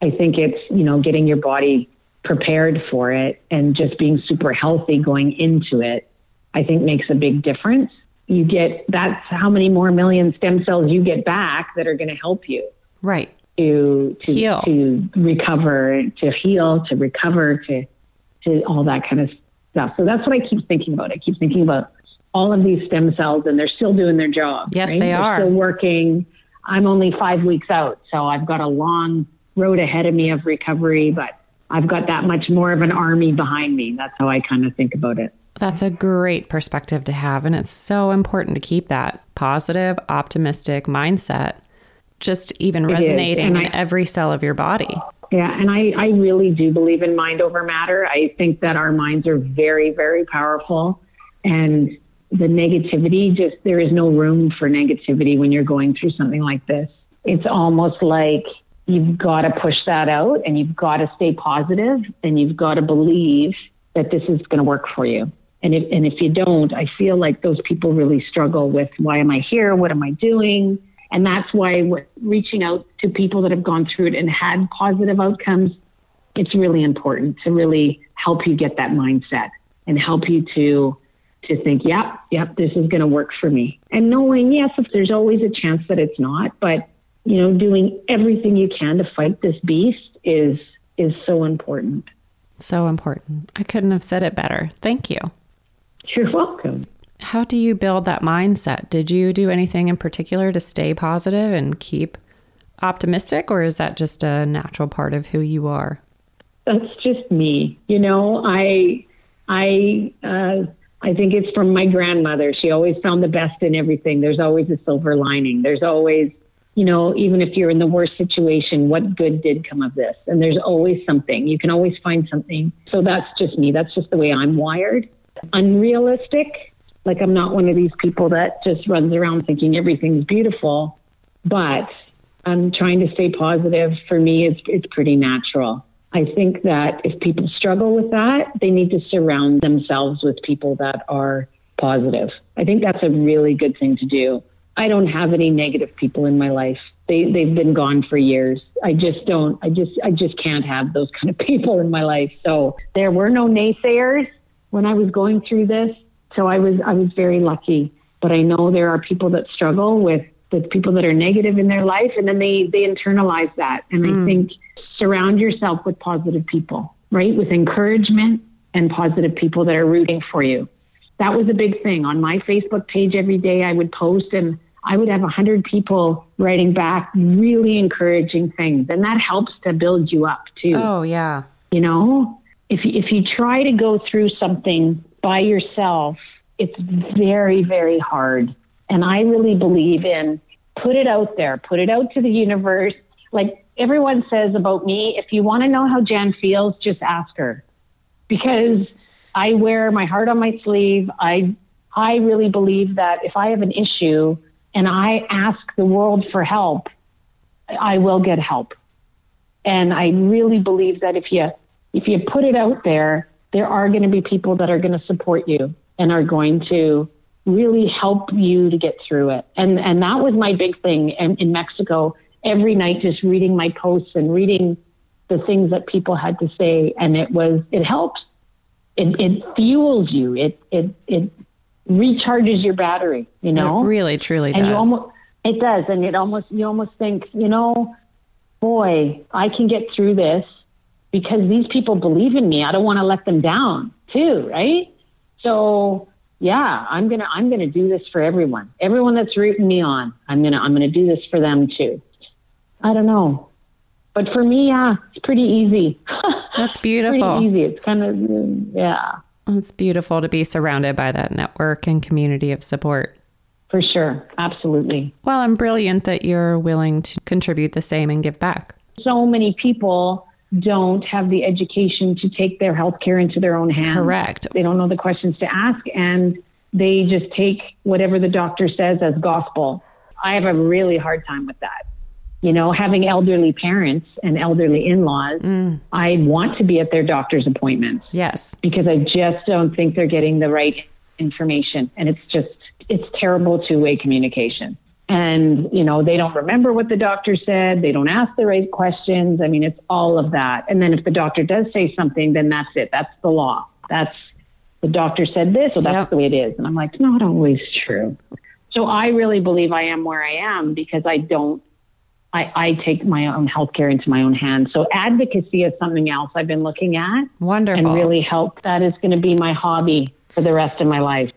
I think it's, you know, getting your body prepared for it and just being super healthy going into it, I think makes a big difference. You get that's how many more million stem cells you get back that are going to help you. Right. To, to heal, to recover, to heal, to recover, to to all that kind of stuff. So that's what I keep thinking about. I keep thinking about all of these stem cells, and they're still doing their job. Yes, right? they they're are still working I'm only five weeks out, so I've got a long road ahead of me of recovery, but I've got that much more of an army behind me. That's how I kind of think about it. That's a great perspective to have. And it's so important to keep that positive, optimistic mindset just even resonating in I, every cell of your body. Yeah, and I, I really do believe in mind over matter. I think that our minds are very, very powerful. And the negativity just there is no room for negativity when you're going through something like this. It's almost like you've got to push that out and you've got to stay positive and you've got to believe that this is going to work for you. And if, and if you don't, I feel like those people really struggle with why am I here? What am I doing? And that's why reaching out to people that have gone through it and had positive outcomes, it's really important to really help you get that mindset and help you to to think, yep, yep, this is going to work for me. And knowing, yes, if there's always a chance that it's not, but you know, doing everything you can to fight this beast is is so important. So important. I couldn't have said it better. Thank you. You're welcome. How do you build that mindset? Did you do anything in particular to stay positive and keep optimistic, or is that just a natural part of who you are? That's just me. You know, I I uh, I think it's from my grandmother. She always found the best in everything. There's always a silver lining. There's always, you know, even if you're in the worst situation, what good did come of this? And there's always something. You can always find something. So that's just me. That's just the way I'm wired. Unrealistic. Like I'm not one of these people that just runs around thinking everything's beautiful, but I'm trying to stay positive. For me, it's, it's pretty natural. I think that if people struggle with that, they need to surround themselves with people that are positive. I think that's a really good thing to do. I don't have any negative people in my life. They they've been gone for years. I just don't I just I just can't have those kind of people in my life. So there were no naysayers when I was going through this. So I was I was very lucky. But I know there are people that struggle with the people that are negative in their life and then they they internalize that. And mm. I think surround yourself with positive people, right? With encouragement and positive people that are rooting for you. That was a big thing on my Facebook page every day. I would post and I would have a hundred people writing back really encouraging things, and that helps to build you up too. Oh yeah. You know, if if you try to go through something by yourself, it's very very hard. And I really believe in put it out there, put it out to the universe. Like everyone says about me, if you want to know how Jan feels, just ask her. Because I wear my heart on my sleeve. I I really believe that if I have an issue and I ask the world for help, I will get help. And I really believe that if you if you put it out there, there are going to be people that are going to support you and are going to really help you to get through it. And and that was my big thing in, in Mexico. Every night, just reading my posts and reading the things that people had to say, and it was it helps. It, it fuels you. It it it recharges your battery. You know, it really truly and does. you almost it does, and it almost you almost think you know, boy, I can get through this because these people believe in me. I don't want to let them down too, right? So yeah, I'm gonna I'm gonna do this for everyone. Everyone that's rooting me on, I'm gonna I'm gonna do this for them too. I don't know. But for me, yeah, it's pretty easy. That's beautiful. pretty easy. It's kind of yeah. It's beautiful to be surrounded by that network and community of support. For sure. Absolutely. Well, I'm brilliant that you're willing to contribute the same and give back. So many people don't have the education to take their healthcare into their own hands. Correct. They don't know the questions to ask and they just take whatever the doctor says as gospel. I have a really hard time with that. You know, having elderly parents and elderly in laws, Mm. I want to be at their doctor's appointments Yes. because I just don't think they're getting the right information. And it's just, it's terrible two way communication. And, you know, they don't remember what the doctor said. They don't ask the right questions. I mean, it's all of that. And then if the doctor does say something, then that's it. That's the law. That's the doctor said this, so that's Yep. the way it is. And I'm like, it's not always true. So I really believe I am where I am because I don't I, I take my own healthcare into my own hands. So advocacy is something else I've been looking at Wonderful. and really help. That is going to be my hobby for the rest of my life.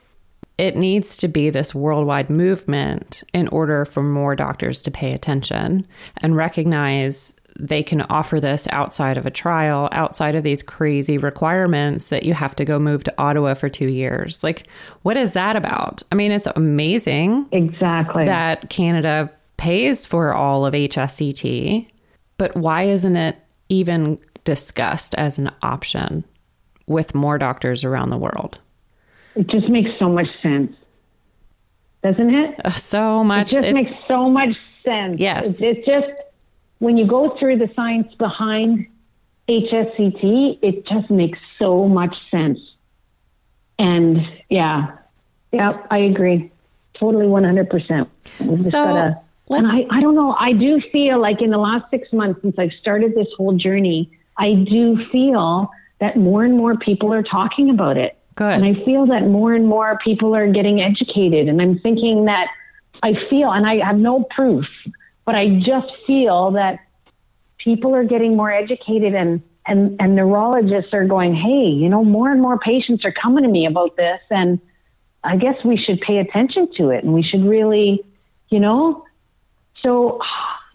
It needs to be this worldwide movement in order for more doctors to pay attention and recognize they can offer this outside of a trial, outside of these crazy requirements that you have to go move to Ottawa for two years. Like, what is that about? I mean, it's amazing Exactly. that Canada pays for all of HSCT, but why isn't it even discussed as an option with more doctors around the world? It just makes so much sense, doesn't it? Uh, so much. It just makes so much sense. Yes. It's, it's just when you go through the science behind HSCT, it just makes so much sense. And yeah, yeah, I agree. Totally 100%. We've So, gotta, and I, I don't know. I do feel like in the last six months since I've started this whole journey, I do feel that more and more people are talking about it. Good. And I feel that more and more people are getting educated. And I'm thinking that I feel, and I have no proof, but I just feel that people are getting more educated and, and, and neurologists are going, hey, you know, more and more patients are coming to me about this. And I guess we should pay attention to it and we should really, you know, so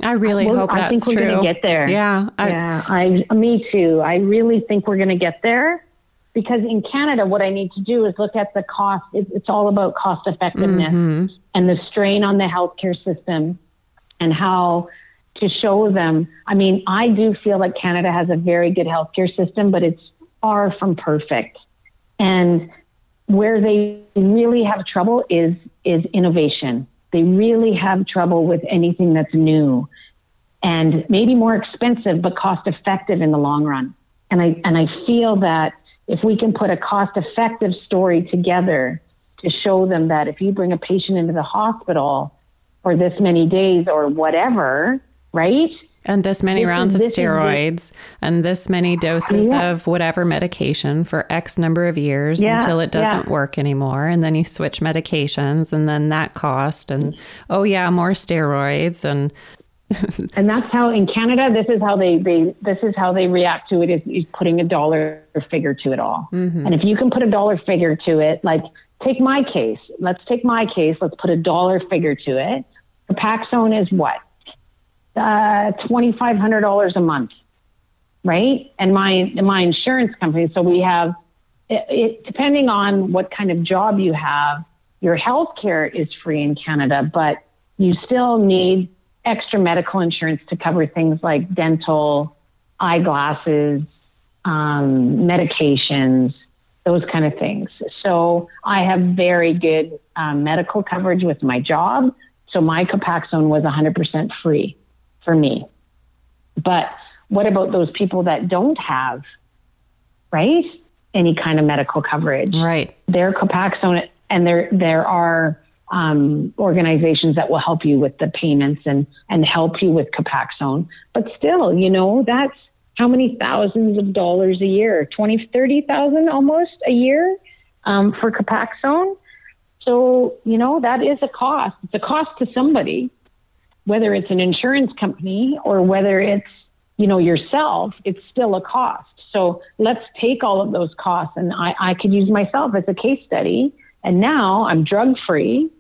I really well, hope I think we're going to get there. Yeah. I, yeah, I, me too. I really think we're going to get there because in Canada, what I need to do is look at the cost. It, it's all about cost effectiveness Mm-hmm. and the strain on the healthcare system and how to show them. I mean, I do feel like Canada has a very good healthcare system, but it's far from perfect. And where they really have trouble is is innovation. They really have trouble with anything that's new and maybe more expensive but cost effective in the long run. And I and I feel that if we can put a cost effective story together to show them that if you bring a patient into the hospital for this many days or whatever, right? and this many This is- rounds of is the- steroids and this many doses Yeah. of whatever medication for X number of years Yeah, until it doesn't yeah. work anymore. And then you switch medications and then that cost. And oh, yeah, more steroids. And And that's how in Canada, this is how they, they this is how they react to it is, is putting a dollar figure to it all. And if you can put a dollar figure to it, like take my case. Let's take my case. Let's put a dollar figure to it. Copaxone is what? Uh, $2,500 a month, right? And my, my insurance company, so we have, it, it, depending on what kind of job you have, your health care is free in Canada, but you still need extra medical insurance to cover things like dental, eyeglasses, um, medications, those kind of things. So I have very good um, medical coverage with my job. So my Copaxone was 100% free for me. But what about those people that don't have, right? Any kind of medical coverage. Right. Their Copaxone, and there, there are um, organizations that will help you with the payments and, and help you with Copaxone. But still, you know, that's how many thousands of dollars a year? 20, 30,000 almost a year um, for Copaxone. So, you know, that is a cost. It's a cost to somebody, whether it's an insurance company or whether it's, you know, yourself, it's still a cost. So let's take all of those costs. And I, I could use myself as a case study. And now I'm drug free,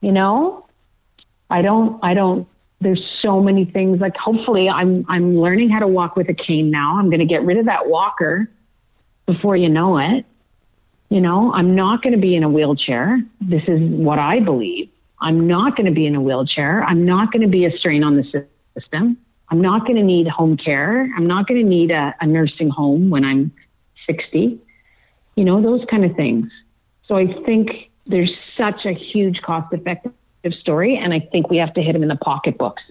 you know, I don't, I don't there's so many things like hopefully I'm I'm learning how to walk with a cane now. I'm going to get rid of that walker before you know it. You know, I'm not going to be in a wheelchair. This is what I believe. I'm not going to be in a wheelchair. I'm not going to be a strain on the system. I'm not going to need home care. I'm not going to need a, a nursing home when I'm 60. You know, those kind of things. So I think there's such a huge cost effective story. And I think we have to hit them in the pocketbooks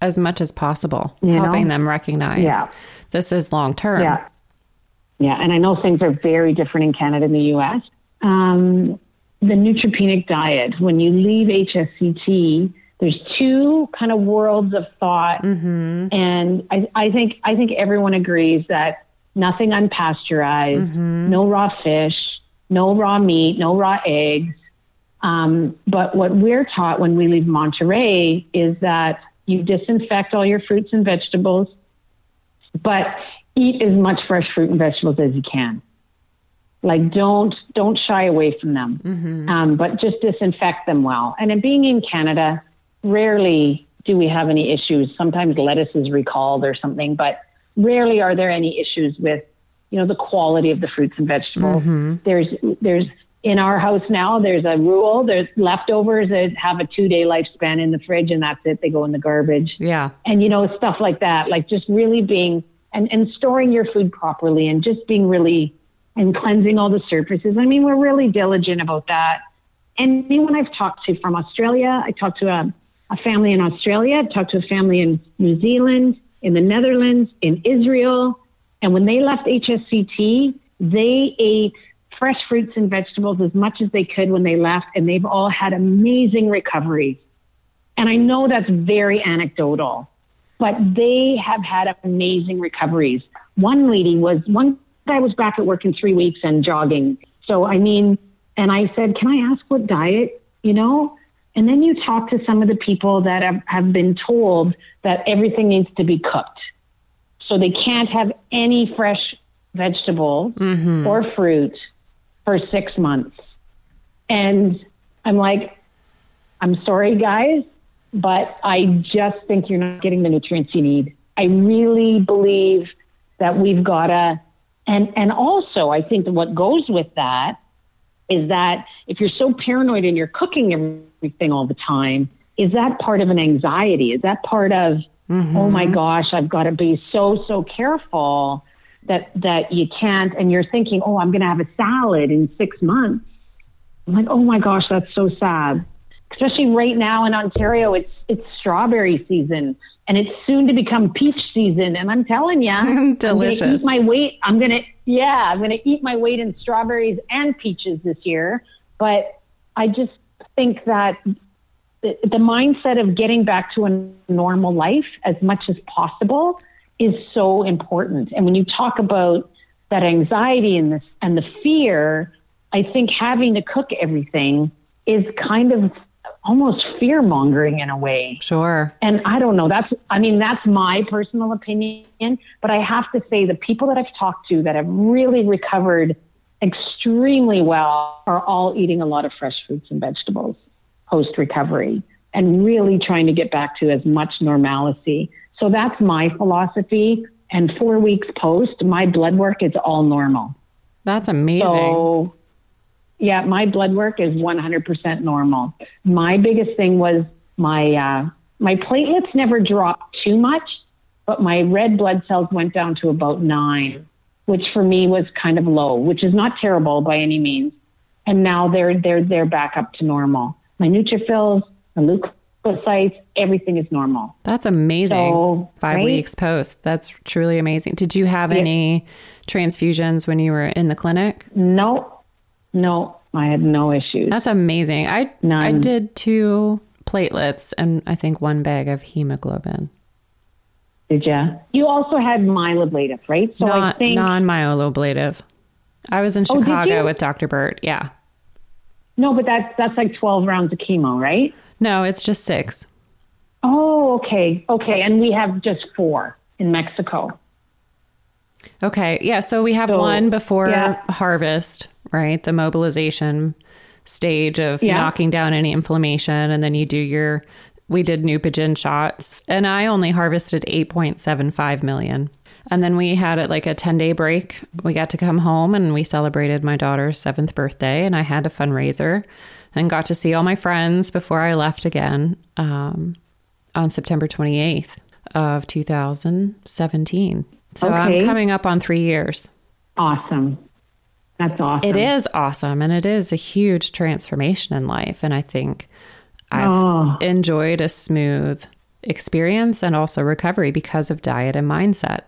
as much as possible, you helping know? them recognize yeah. this is long term. Yeah. Yeah. And I know things are very different in Canada and the US. Um, the neutropenic diet, when you leave HSCT, there's two kind of worlds of thought. Mm-hmm. And I, I think I think everyone agrees that nothing unpasteurized, mm-hmm. no raw fish, no raw meat, no raw eggs, um, but what we're taught when we leave Monterrey is that you disinfect all your fruits and vegetables, but eat as much fresh fruit and vegetables as you can. Like don't don't shy away from them, mm-hmm. um, but just disinfect them well. And in being in Canada, rarely do we have any issues. Sometimes lettuce is recalled or something, but rarely are there any issues with you know the quality of the fruits and vegetables. Mm-hmm. There's there's in our house now, there's a rule. There's leftovers that have a two day lifespan in the fridge, and that's it. They go in the garbage. Yeah. And, you know, stuff like that, like just really being and, and storing your food properly and just being really and cleansing all the surfaces. I mean, we're really diligent about that. And anyone I've talked to from Australia, I talked to a, a family in Australia, I talked to a family in New Zealand, in the Netherlands, in Israel. And when they left HSCT, they ate fresh fruits and vegetables as much as they could when they left, and they've all had amazing recoveries. And I know that's very anecdotal, but they have had amazing recoveries. One lady was, one guy was back at work in three weeks and jogging. So, I mean, and I said, Can I ask what diet, you know? And then you talk to some of the people that have, have been told that everything needs to be cooked. So they can't have any fresh vegetables mm-hmm. or fruit for six months. And I'm like, I'm sorry, guys, but I just think you're not getting the nutrients you need. I really believe that we've got to, and, and also I think that what goes with that is that if you're so paranoid and you're cooking everything all the time, is that part of an anxiety? Is that part of, mm-hmm. oh my gosh, I've got to be so, so careful that that you can't and you're thinking oh i'm going to have a salad in six months. I'm like oh my gosh that's so sad. Especially right now in ontario it's it's strawberry season and it's soon to become peach season and i'm telling you delicious I'm eat my weight i'm going to yeah i'm going to eat my weight in strawberries and peaches this year but i just think that the, the mindset of getting back to a normal life as much as possible is so important. And when you talk about that anxiety and this and the fear, I think having to cook everything is kind of almost fear mongering in a way. Sure. And I don't know. That's, I mean, that's my personal opinion. But I have to say, the people that I've talked to that have really recovered extremely well are all eating a lot of fresh fruits and vegetables post recovery and really trying to get back to as much normalcy. So that's my philosophy. And four weeks post, my blood work is all normal. That's amazing. So, yeah, my blood work is 100% normal. My biggest thing was my uh, my platelets never dropped too much, but my red blood cells went down to about nine, which for me was kind of low, which is not terrible by any means. And now they're they're they're back up to normal. My neutrophils, my leukocytes, everything is normal. That's amazing. So, Five right? weeks post. That's truly amazing. Did you have any transfusions when you were in the clinic? No, no, I had no issues. That's amazing. I None. I did two platelets and I think one bag of hemoglobin. Did you? You also had myeloablative, right? So I think non-myeloablative. I was in Oh, Chicago you? with Dr. Burt. Yeah. No, but that's that's like twelve rounds of chemo, right? No, it's just six. Oh, okay, okay, and we have just four in Mexico. Okay. Yeah. So we have So, one before yeah. harvest, right? The mobilization stage of Yeah. knocking down any inflammation. And then you do your, we did Neupogen shots. And I only harvested 8.75 million. And then we had it like a 10 day break. We got to come home and we celebrated my daughter's seventh birthday. And I had a fundraiser and got to see all my friends before I left again um, on September 28th of 2017. So I'm coming up on three years. Awesome, that's awesome. It is awesome and it is a huge transformation in life. And I think I've Oh. enjoyed a smooth experience and also recovery because of diet and mindset.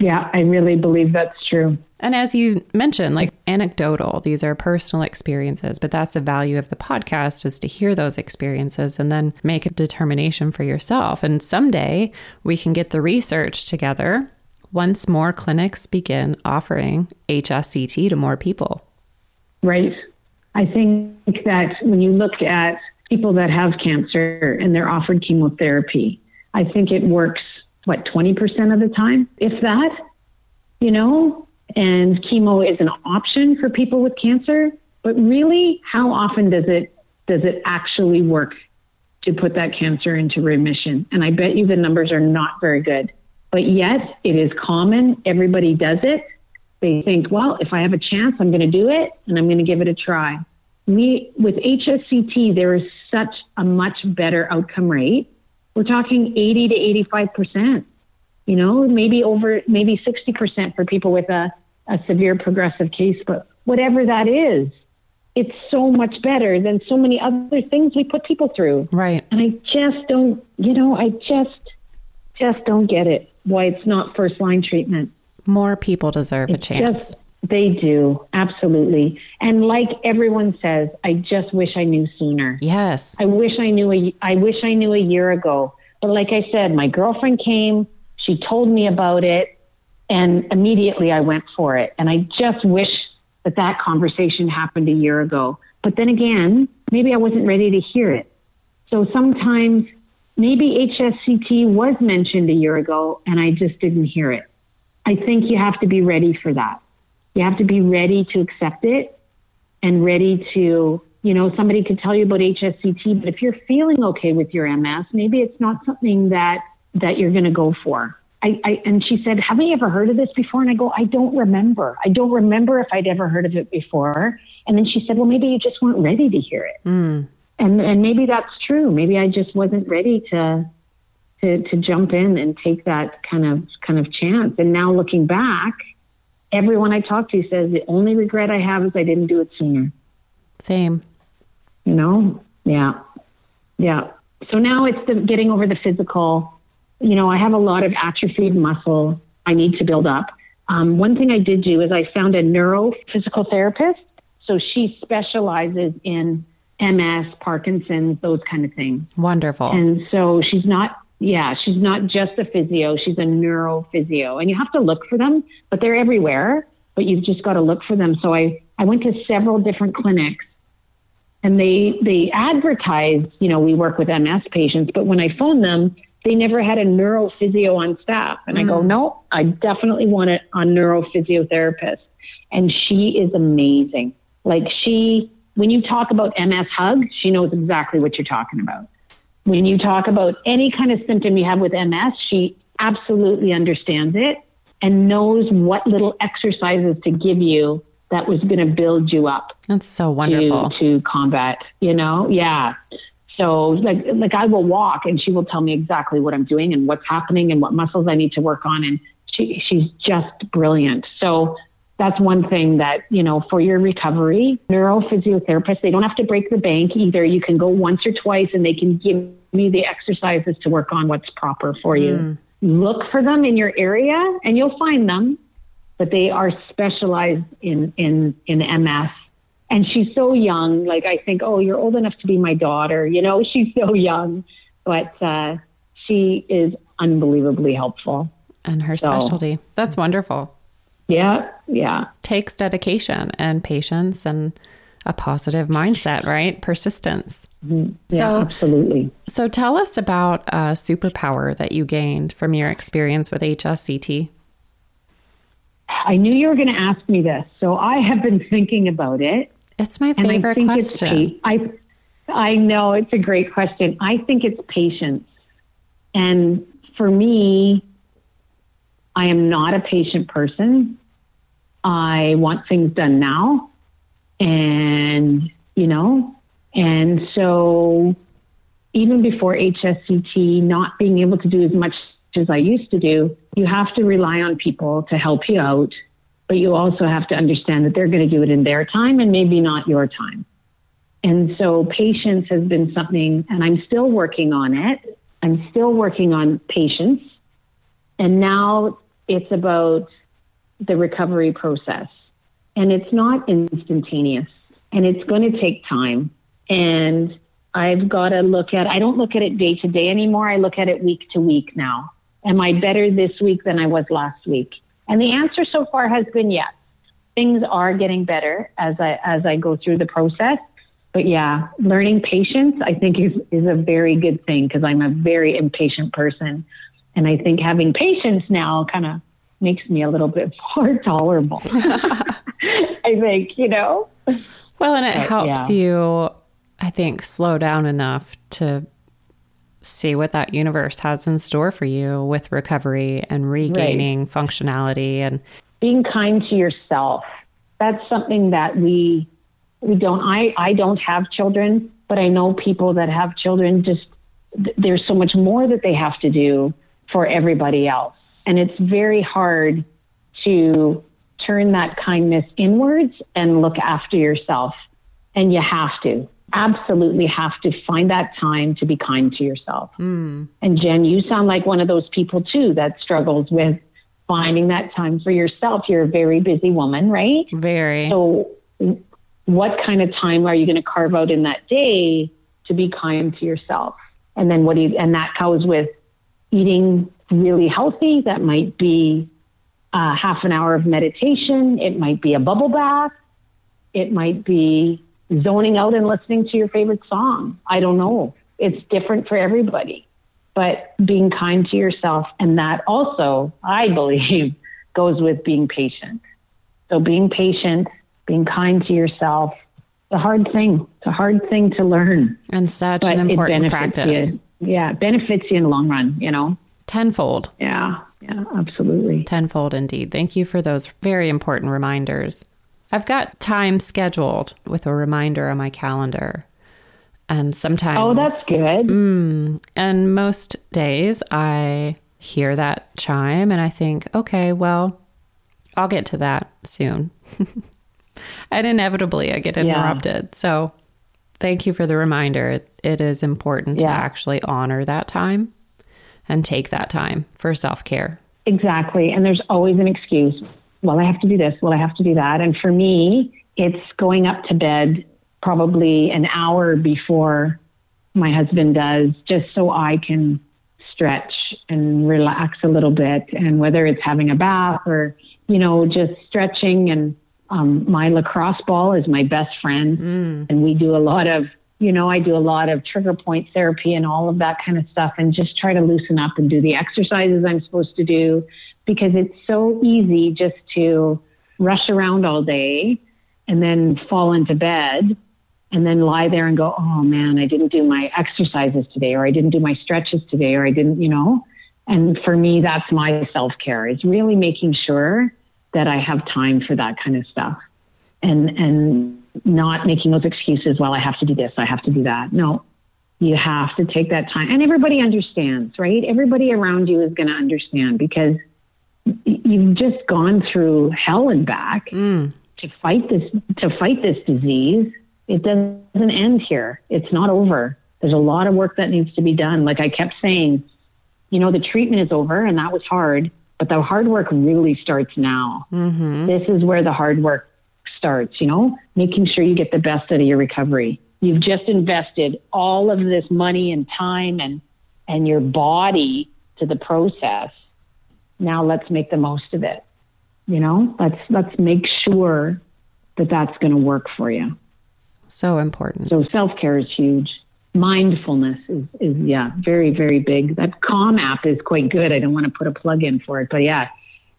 Yeah, I really believe that's true. And as you mentioned, like anecdotal, these are personal experiences, but that's the value of the podcast is to hear those experiences and then make a determination for yourself. And someday we can get the research together once more clinics begin offering HSCT to more people. Right. I think that when you look at people that have cancer and they're offered chemotherapy, I think it works, what, 20% of the time, if that, you know? And chemo is an option for people with cancer, but really, how often does it does it actually work to put that cancer into remission? And I bet you the numbers are not very good. But yet, it is common. Everybody does it they think, well, if I have a chance, I'm going to do it and I'm going to give it a try. We, with HSCT, there is such a much better outcome rate. We're talking 80 to 85%, you know, maybe over, maybe 60% for people with a, a severe progressive case, but whatever that is, it's so much better than so many other things we put people through. Right. And I just don't, you know, I just, just don't get it why it's not first line treatment. More people deserve a chance. Just, they do, absolutely. And like everyone says, I just wish I knew sooner. yes. I wish I knew a, I wish I knew a year ago. But like I said, my girlfriend came, she told me about it, and immediately I went for it. And I just wish that that conversation happened a year ago. But then again, maybe I wasn't ready to hear it. So sometimes maybe HSCT was mentioned a year ago and I just didn't hear it. I think you have to be ready for that. You have to be ready to accept it and ready to, you know, somebody could tell you about HSCT, but if you're feeling okay with your MS, maybe it's not something that that you're going to go for. I, I, and she said, "Haven't you ever heard of this before?" And I go, "I don't remember. I don't remember if I'd ever heard of it before." And then she said, "Well, maybe you just weren't ready to hear it." Mm. And and maybe that's true. Maybe I just wasn't ready to to to jump in and take that kind of kind of chance. And now looking back, everyone I talk to says the only regret I have is I didn't do it sooner. Same. You know? Yeah. Yeah. So now it's the getting over the physical. You know, I have a lot of atrophied muscle I need to build up. Um, one thing I did do is I found a neurophysical therapist. So she specializes in MS, Parkinson's, those kind of things. Wonderful. And so she's not, yeah, she's not just a physio, she's a neurophysio. And you have to look for them, but they're everywhere, but you've just got to look for them. So I, I went to several different clinics and they, they advertise, you know, we work with MS patients, but when I phoned them, they never had a neurophysio on staff. And I go, mm. no, I definitely want it on neurophysiotherapist. And she is amazing. Like she, when you talk about MS hug, she knows exactly what you're talking about. When you talk about any kind of symptom you have with MS, she absolutely understands it and knows what little exercises to give you that was going to build you up. That's so wonderful. To, to combat, you know? Yeah. So like like I will walk and she will tell me exactly what I'm doing and what's happening and what muscles I need to work on and she she's just brilliant. So that's one thing that, you know, for your recovery, neurophysiotherapists, they don't have to break the bank either. You can go once or twice and they can give me the exercises to work on what's proper for you. Mm. Look for them in your area and you'll find them, but they are specialized in, in, in MS. And she's so young. Like I think, oh, you're old enough to be my daughter. You know, she's so young, but uh, she is unbelievably helpful. And her specialty. So, That's wonderful. Yeah, yeah. Takes dedication and patience and a positive mindset, right? Persistence. Mm-hmm. Yeah, so, absolutely. So tell us about a superpower that you gained from your experience with HSCT. I knew you were going to ask me this, so I have been thinking about it. It's my favorite question. I I know it's a great question. I think it's patience. And for me, I am not a patient person. I want things done now. And, you know, and so even before HSCT, not being able to do as much as I used to do, you have to rely on people to help you out. But you also have to understand that they're going to do it in their time and maybe not your time. And so patience has been something, and I'm still working on it. I'm still working on patience. And now it's about the recovery process. And it's not instantaneous and it's going to take time. And I've got to look at, I don't look at it day to day anymore. I look at it week to week now. Am I better this week than I was last week? And the answer so far has been yes. Things are getting better as I, as I go through the process. But yeah, learning patience, I think is, is a very good thing because I'm a very impatient person. And I think having patience now kind of makes me a little bit more tolerable. I think, you know. Well, and it but, helps yeah. you, I think, slow down enough to see what that universe has in store for you with recovery and regaining right. functionality and being kind to yourself. That's something that we we don't I I don't have children, but I know people that have children just there's so much more that they have to do for everybody else. And it's very hard to turn that kindness inwards and look after yourself. And you have to, absolutely have to find that time to be kind to yourself. Mm. And Jen, you sound like one of those people too that struggles with finding that time for yourself. You're a very busy woman, right? Very. So, what kind of time are you going to carve out in that day to be kind to yourself? And then what do you, and that goes with eating really healthy. That might be uh, half an hour of meditation. It might be a bubble bath. It might be zoning out and listening to your favorite song. I don't know. It's different for everybody. But being kind to yourself, and that also, I believe, goes with being patient. So being patient, being kind to yourself, it's a hard thing. It's a hard thing to learn. And such an important practice. You. Yeah, benefits you in the long run, you know? Tenfold. Yeah, yeah, absolutely. Tenfold indeed. Thank you for those very important reminders. I've got time scheduled with a reminder on my calendar. And sometimes. Oh, that's good. Mm, and most days I hear that chime and I think, okay, well, I'll get to that soon. and inevitably I get interrupted. Yeah. So thank you for the reminder. it, it is important yeah. to actually honor that time and take that time for self care. Exactly. And there's always an excuse. Well, I have to do this. Well, I have to do that. And for me, it's going up to bed probably an hour before my husband does, just so I can stretch and relax a little bit. And whether it's having a bath or, you know, just stretching. And um, my lacrosse ball is my best friend. Mm. And we do a lot of you know, I do a lot of trigger point therapy and all of that kind of stuff and just try to loosen up and do the exercises I'm supposed to do because it's so easy just to rush around all day and then fall into bed and then lie there and go, oh man, I didn't do my exercises today, or I didn't do my stretches today, or I didn't, you know. And for me, that's my self care is really making sure that I have time for that kind of stuff and, and not making those excuses, well, I have to do this, I have to do that. No, you have to take that time. And everybody understands, right? Everybody around you is going to understand because you've just gone through hell and back mm. to fight this to fight this disease. It doesn't end here. It's not over. There's a lot of work that needs to be done. Like I kept saying, you know, the treatment is over and that was hard, but the hard work really starts now. Mm-hmm. This is where the hard work starts, you know, making sure you get the best out of your recovery. You've just invested all of this money and time and, and your body to the process. Now let's make the most of it. You know, let's, let's make sure that that's going to work for you. So important. So self care is huge. Mindfulness is, is, yeah, very, very big. That Calm app is quite good. I don't want to put a plug in for it, but yeah,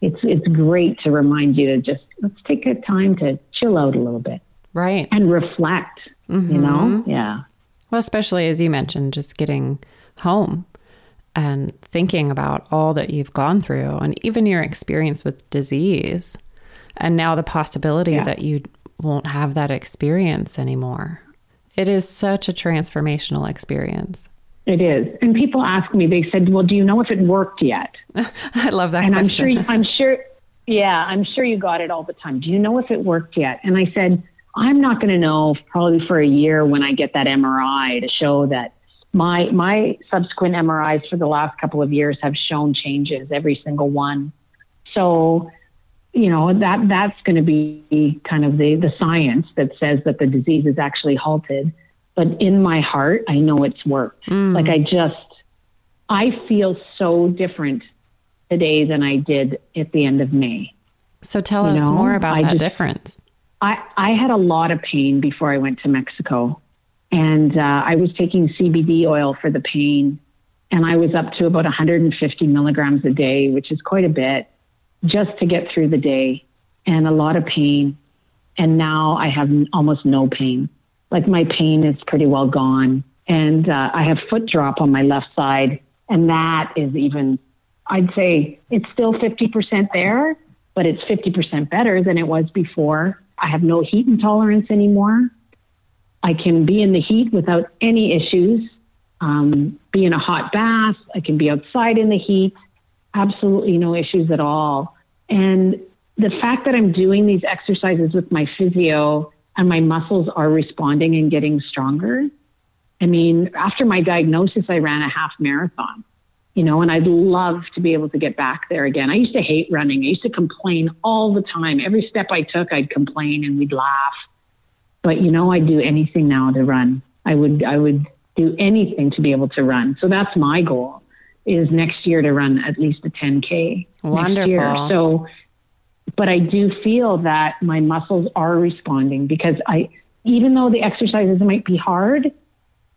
it's it's great to remind you to just let's take a time to chill out a little bit. Right. And reflect. Mm-hmm. You know? Yeah. Well, especially as you mentioned, just getting home and thinking about all that you've gone through and even your experience with disease. And now the possibility yeah. that you won't have that experience anymore. It is such a transformational experience. It is. And people ask me, they said, well, do you know if it worked yet? I love that and question. I'm sure, I'm sure, yeah, I'm sure you got it all the time. Do you know if it worked yet? And I said, I'm not going to know probably for a year when I get that MRI to show that my, my subsequent MRIs for the last couple of years have shown changes, every single one. So, you know, that, that's going to be kind of the, the science that says that the disease is actually halted but in my heart, I know it's worked. Mm. Like I just, I feel so different today than I did at the end of May. So tell you us know, more about I that just, difference. I, I had a lot of pain before I went to Mexico. And uh, I was taking CBD oil for the pain. And I was up to about 150 milligrams a day, which is quite a bit, just to get through the day and a lot of pain. And now I have almost no pain like my pain is pretty well gone. And uh, I have foot drop on my left side. And that is even, I'd say it's still 50% there, but it's 50% better than it was before. I have no heat intolerance anymore. I can be in the heat without any issues, um, be in a hot bath. I can be outside in the heat, absolutely no issues at all. And the fact that I'm doing these exercises with my physio and my muscles are responding and getting stronger. I mean, after my diagnosis, I ran a half marathon, you know, and I'd love to be able to get back there again. I used to hate running. I used to complain all the time. Every step I took, I'd complain and we'd laugh. But you know, I'd do anything now to run. I would, I would do anything to be able to run. So that's my goal is next year to run at least a 10K. Wonderful. So but I do feel that my muscles are responding because I, even though the exercises might be hard,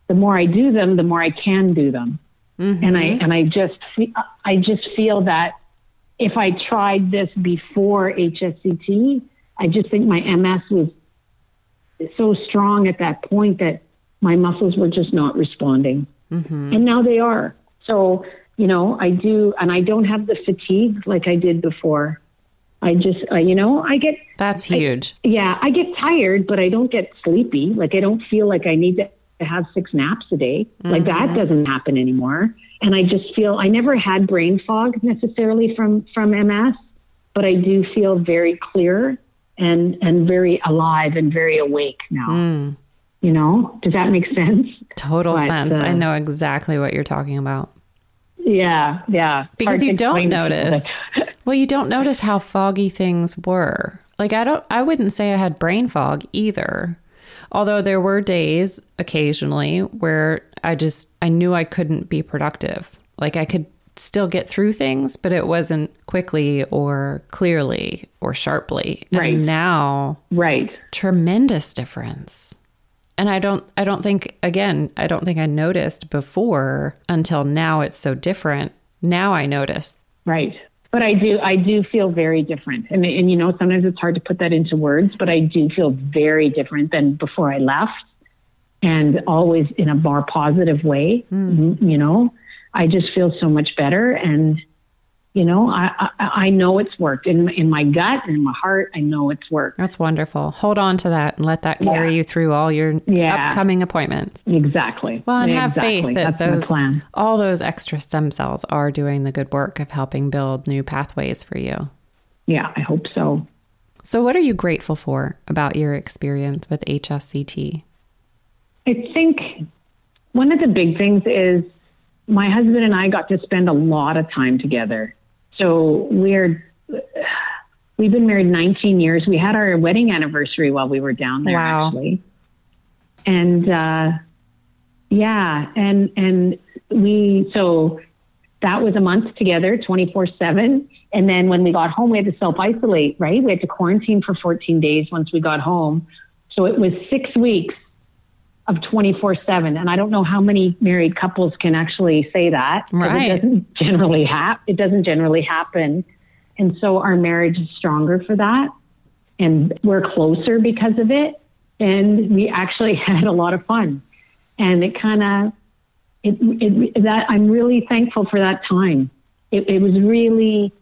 the more I do them, the more I can do them. Mm-hmm. And I, and I just, I just feel that if I tried this before HSCT, I just think my MS was so strong at that point that my muscles were just not responding. Mm-hmm. And now they are. So, you know, I do, and I don't have the fatigue like I did before. I just, uh, you know, I get. That's huge. I, yeah, I get tired, but I don't get sleepy. Like I don't feel like I need to, to have six naps a day. Mm-hmm. Like that mm-hmm. doesn't happen anymore. And I just feel I never had brain fog necessarily from from MS, but I do feel very clear and and very alive and very awake now. Mm. You know, does that make sense? Total but, sense. Uh, I know exactly what you're talking about. Yeah, yeah. Because you don't notice. Well, you don't notice how foggy things were. Like I don't I wouldn't say I had brain fog either. Although there were days occasionally where I just I knew I couldn't be productive. Like I could still get through things, but it wasn't quickly or clearly or sharply. Right. And now Right. Tremendous difference. And I don't I don't think again, I don't think I noticed before until now it's so different. Now I notice. Right. But I do I do feel very different. And and you know, sometimes it's hard to put that into words, but I do feel very different than before I left and always in a more positive way, mm. you know. I just feel so much better and you know, I, I, I know it's worked in in my gut and in my heart. I know it's worked. That's wonderful. Hold on to that and let that carry yeah. you through all your yeah. upcoming appointments. Exactly. Well, and exactly. have faith that That's those all those extra stem cells are doing the good work of helping build new pathways for you. Yeah, I hope so. So, what are you grateful for about your experience with HSCT? I think one of the big things is my husband and I got to spend a lot of time together. So we're we've been married 19 years. We had our wedding anniversary while we were down there wow. actually. And uh, yeah, and and we so that was a month together, 24/7. And then when we got home, we had to self isolate, right? We had to quarantine for 14 days once we got home. So it was 6 weeks of 24 7. And I don't know how many married couples can actually say that. Right. It doesn't generally happen. It doesn't generally happen. And so our marriage is stronger for that. And we're closer because of it. And we actually had a lot of fun. And it kind of, it, it, that I'm really thankful for that time. It, it was really,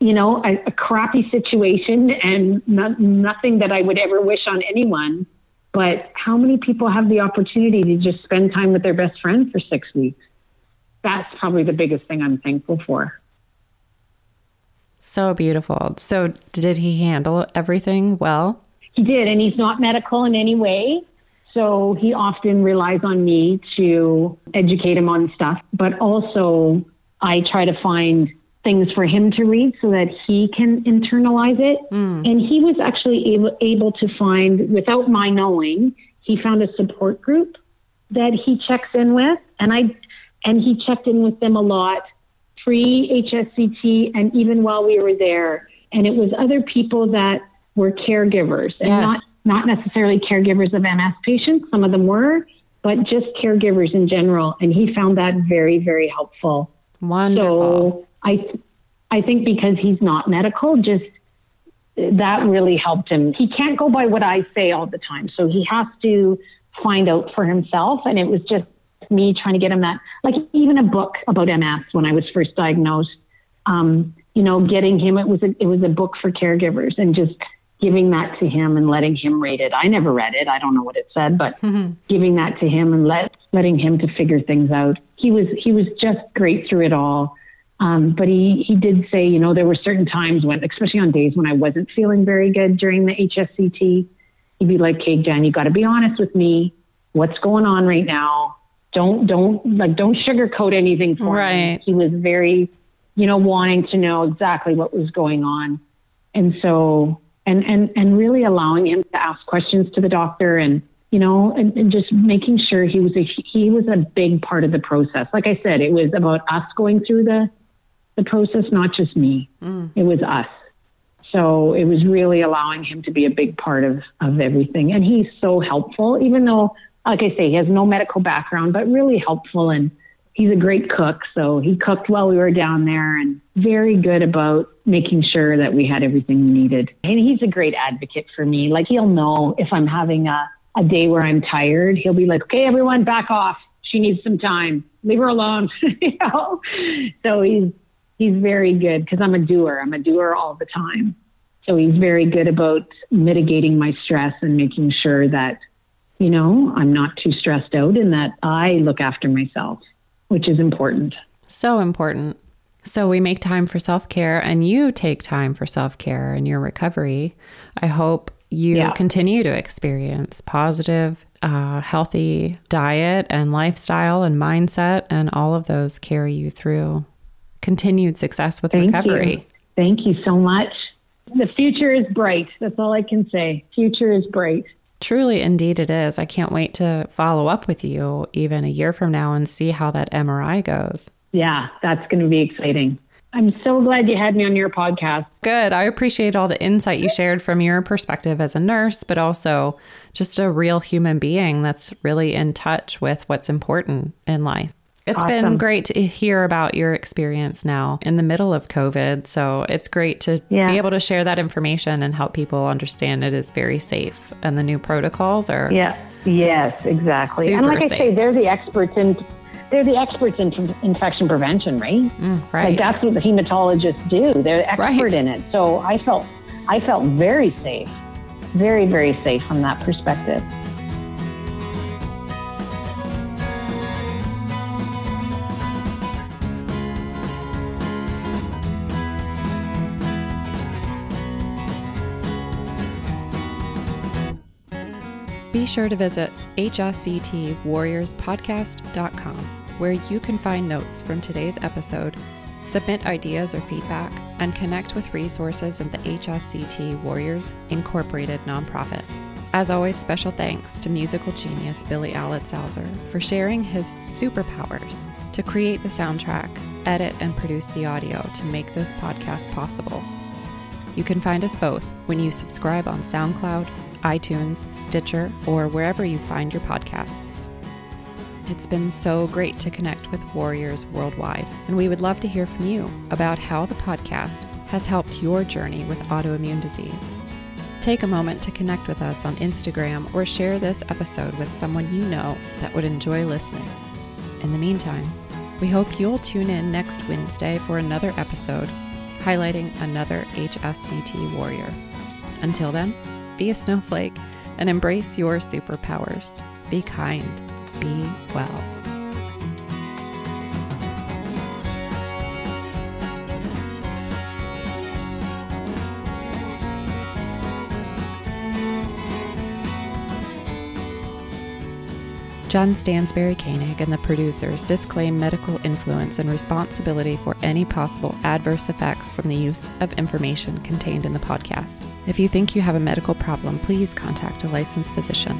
you know, a, a crappy situation and not, nothing that I would ever wish on anyone but how many people have the opportunity to just spend time with their best friend for six weeks? That's probably the biggest thing I'm thankful for. So beautiful. So, did he handle everything well? He did, and he's not medical in any way. So, he often relies on me to educate him on stuff, but also I try to find things for him to read so that he can internalize it. Mm. And he was actually able, able to find, without my knowing, he found a support group that he checks in with. And I, and he checked in with them a lot pre HSCT and even while we were there. And it was other people that were caregivers and yes. not, not necessarily caregivers of MS patients. Some of them were, but just caregivers in general. And he found that very, very helpful. Wonderful. So I, I think because he's not medical, just that really helped him. He can't go by what I say all the time. So he has to find out for himself. And it was just me trying to get him that, like even a book about MS when I was first diagnosed, um, you know, getting him, it was a, it was a book for caregivers and just giving that to him and letting him read it. I never read it. I don't know what it said, but mm-hmm. giving that to him and let, letting him to figure things out. He was, he was just great through it all. Um, but he, he did say, you know, there were certain times when, especially on days when I wasn't feeling very good during the HSCT, he'd be like, "Okay, Jen, you got to be honest with me. What's going on right now? Don't don't like don't sugarcoat anything for right. me." He was very, you know, wanting to know exactly what was going on, and so and and and really allowing him to ask questions to the doctor and you know, and, and, just making sure he was a he was a big part of the process. Like I said, it was about us going through the the process, not just me. Mm. It was us. So it was really allowing him to be a big part of, of everything. And he's so helpful, even though, like I say, he has no medical background, but really helpful. And he's a great cook. So he cooked while we were down there and very good about making sure that we had everything we needed. And he's a great advocate for me. Like he'll know if I'm having a, a day where I'm tired, he'll be like, okay, everyone back off. She needs some time. Leave her alone. you know? So he's, he's very good because I'm a doer. I'm a doer all the time. So he's very good about mitigating my stress and making sure that, you know, I'm not too stressed out and that I look after myself, which is important. So important. So we make time for self care and you take time for self care in your recovery. I hope you yeah. continue to experience positive, uh, healthy diet and lifestyle and mindset, and all of those carry you through continued success with Thank recovery. You. Thank you so much. The future is bright. That's all I can say. Future is bright. Truly, indeed, it is. I can't wait to follow up with you even a year from now and see how that MRI goes. Yeah, that's going to be exciting. I'm so glad you had me on your podcast. Good. I appreciate all the insight you shared from your perspective as a nurse, but also just a real human being that's really in touch with what's important in life. It's awesome. been great to hear about your experience now in the middle of COVID. So it's great to yeah. be able to share that information and help people understand it is very safe and the new protocols are. Yeah. Yes, exactly. and like safe. I say, they're the experts in they're the experts in infection prevention, right? Mm, right. Like that's what the hematologists do. They're the expert right. in it. So I felt I felt very safe, very very safe from that perspective. Be sure to visit hsctwarriorspodcast.com, where you can find notes from today's episode, submit ideas or feedback, and connect with resources of the HSCT Warriors Incorporated nonprofit. As always, special thanks to musical genius Billy Alitzhauser for sharing his superpowers to create the soundtrack, edit, and produce the audio to make this podcast possible. You can find us both when you subscribe on SoundCloud, iTunes, Stitcher, or wherever you find your podcasts. It's been so great to connect with warriors worldwide, and we would love to hear from you about how the podcast has helped your journey with autoimmune disease. Take a moment to connect with us on Instagram or share this episode with someone you know that would enjoy listening. In the meantime, we hope you'll tune in next Wednesday for another episode highlighting another HSCT warrior. Until then, be a snowflake, and embrace your superpowers. Be kind, be well. Jen Stansberry Koenig and the producers disclaim medical influence and responsibility for any possible adverse effects from the use of information contained in the podcast. If you think you have a medical problem, please contact a licensed physician.